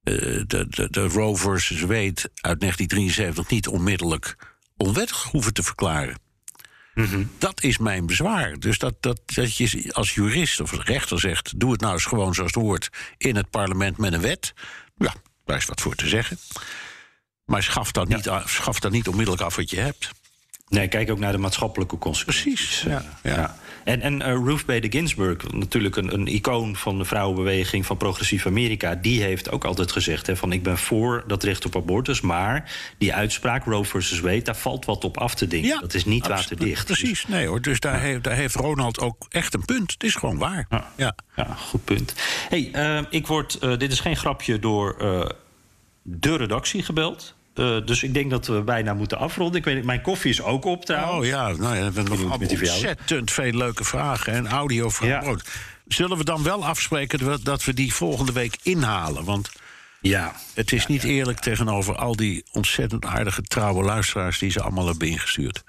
de, de, de Roe versus Wade uit 1973... niet onmiddellijk onwettig hoeven te verklaren. Mm-hmm. Dat is mijn bezwaar. Dus dat, dat, dat je als jurist of rechter zegt: doe het nou eens gewoon zoals het hoort in het parlement met een wet. Ja, daar is wat voor te zeggen. Maar schaf ja. niet, schaf dan niet onmiddellijk af wat je hebt. Nee, kijk ook naar de maatschappelijke consequenties. Precies. Ja, ja. ja. En, en uh, Ruth Bader Ginsburg, natuurlijk een, een, icoon van de vrouwenbeweging van progressief Amerika, die heeft ook altijd gezegd: hè, van ik ben voor dat recht op abortus, maar die uitspraak Roe versus Wade, daar valt wat op af te dingen. Ja, dat is niet waterdicht. Precies, dus, nee hoor. Dus daar, heeft, daar heeft Ronald ook echt een punt. Het is gewoon waar. Ja, ja. ja goed punt. Hey, uh, ik word, uh, dit is geen grapje, door de redactie gebeld. Uh, dus ik denk dat we bijna moeten afronden. Ik weet, mijn koffie is ook op trouwens. Oh ja, nou ja we hebben nog ontzettend veel leuke vragen en audiovragen. Ja. Zullen we dan wel afspreken dat we die volgende week inhalen? Want ja. het is ja, niet eerlijk tegenover al die ontzettend aardige trouwe luisteraars die ze allemaal hebben ingestuurd.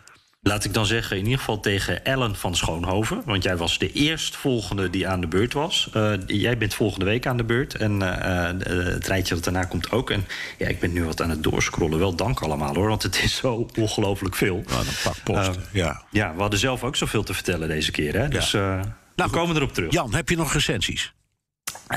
Laat ik dan zeggen, in ieder geval tegen Ellen van Schoonhoven. Want jij was de eerstvolgende die aan de beurt was. Uh, jij bent volgende week aan de beurt. En uh, het rijtje dat daarna komt ook. En ja, ik ben nu wat aan het doorscrollen. Wel dank allemaal hoor, want het is zo ongelooflijk veel. Wat een pak post, ja. Ja, we hadden zelf ook zoveel te vertellen deze keer. Hè? Dus nou, we komen erop terug. Jan, heb je nog recensies?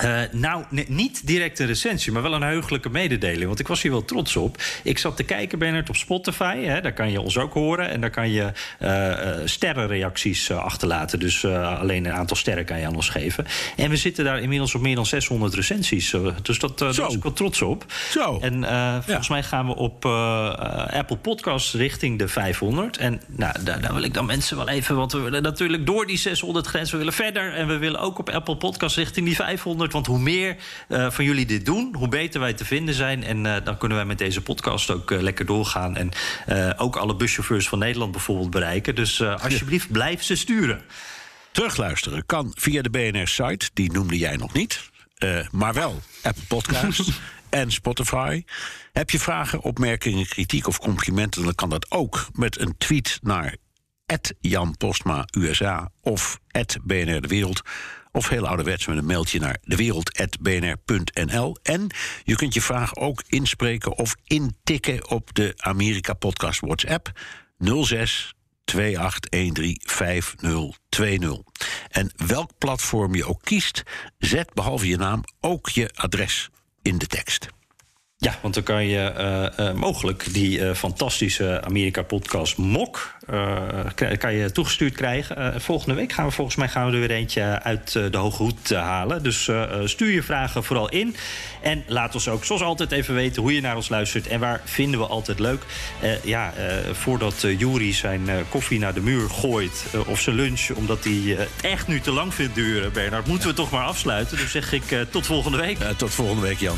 Uh, nou, niet direct een recensie, maar wel een heugelijke mededeling. Want ik was hier wel trots op. Ik zat te kijken, Bernard, op Spotify. Hè, daar kan je ons ook horen. En daar kan je uh, sterrenreacties achterlaten. Dus alleen een aantal sterren kan je aan ons geven. En we zitten daar inmiddels op meer dan 600 recensies. dus dat, daar was ik wel trots op. Zo. En volgens mij gaan we op Apple Podcasts richting de 500. En nou, daar, daar, wil ik dan mensen wel even... Want we willen natuurlijk door die 600 grens, we willen verder. En we willen ook op Apple Podcasts richting die 500. Want hoe meer uh, van jullie dit doen, hoe beter wij te vinden zijn. En uh, dan kunnen wij met deze podcast ook uh, lekker doorgaan. En ook alle buschauffeurs van Nederland bijvoorbeeld bereiken. Dus alsjeblieft, blijf ze sturen. Terugluisteren kan via de BNR-site, die noemde jij nog niet. maar wel Apple Podcasts en Spotify. Heb je vragen, opmerkingen, kritiek of complimenten... dan kan dat ook met een tweet naar Jan Postma USA of BNR De Wereld of heel ouderwets met een mailtje naar dewereld.bnr.nl. En je kunt je vraag ook inspreken of intikken op de Amerika Podcast WhatsApp 06 28135020. En welk platform je ook kiest, zet behalve je naam ook je adres in de tekst. Ja, want dan kan je uh, uh, mogelijk die uh, fantastische Amerika-podcast Mok... kan je toegestuurd krijgen. volgende week gaan we volgens mij gaan we er weer eentje uit de Hoge Hoed halen. Dus stuur je vragen vooral in. En laat ons ook zoals altijd even weten hoe je naar ons luistert... en waar vinden we altijd leuk. ja, voordat Jury zijn koffie naar de muur gooit... of zijn lunch, omdat hij echt nu te lang vindt duren, Bernard... moeten we toch maar afsluiten. Dus zeg ik tot volgende week. tot volgende week, Jan.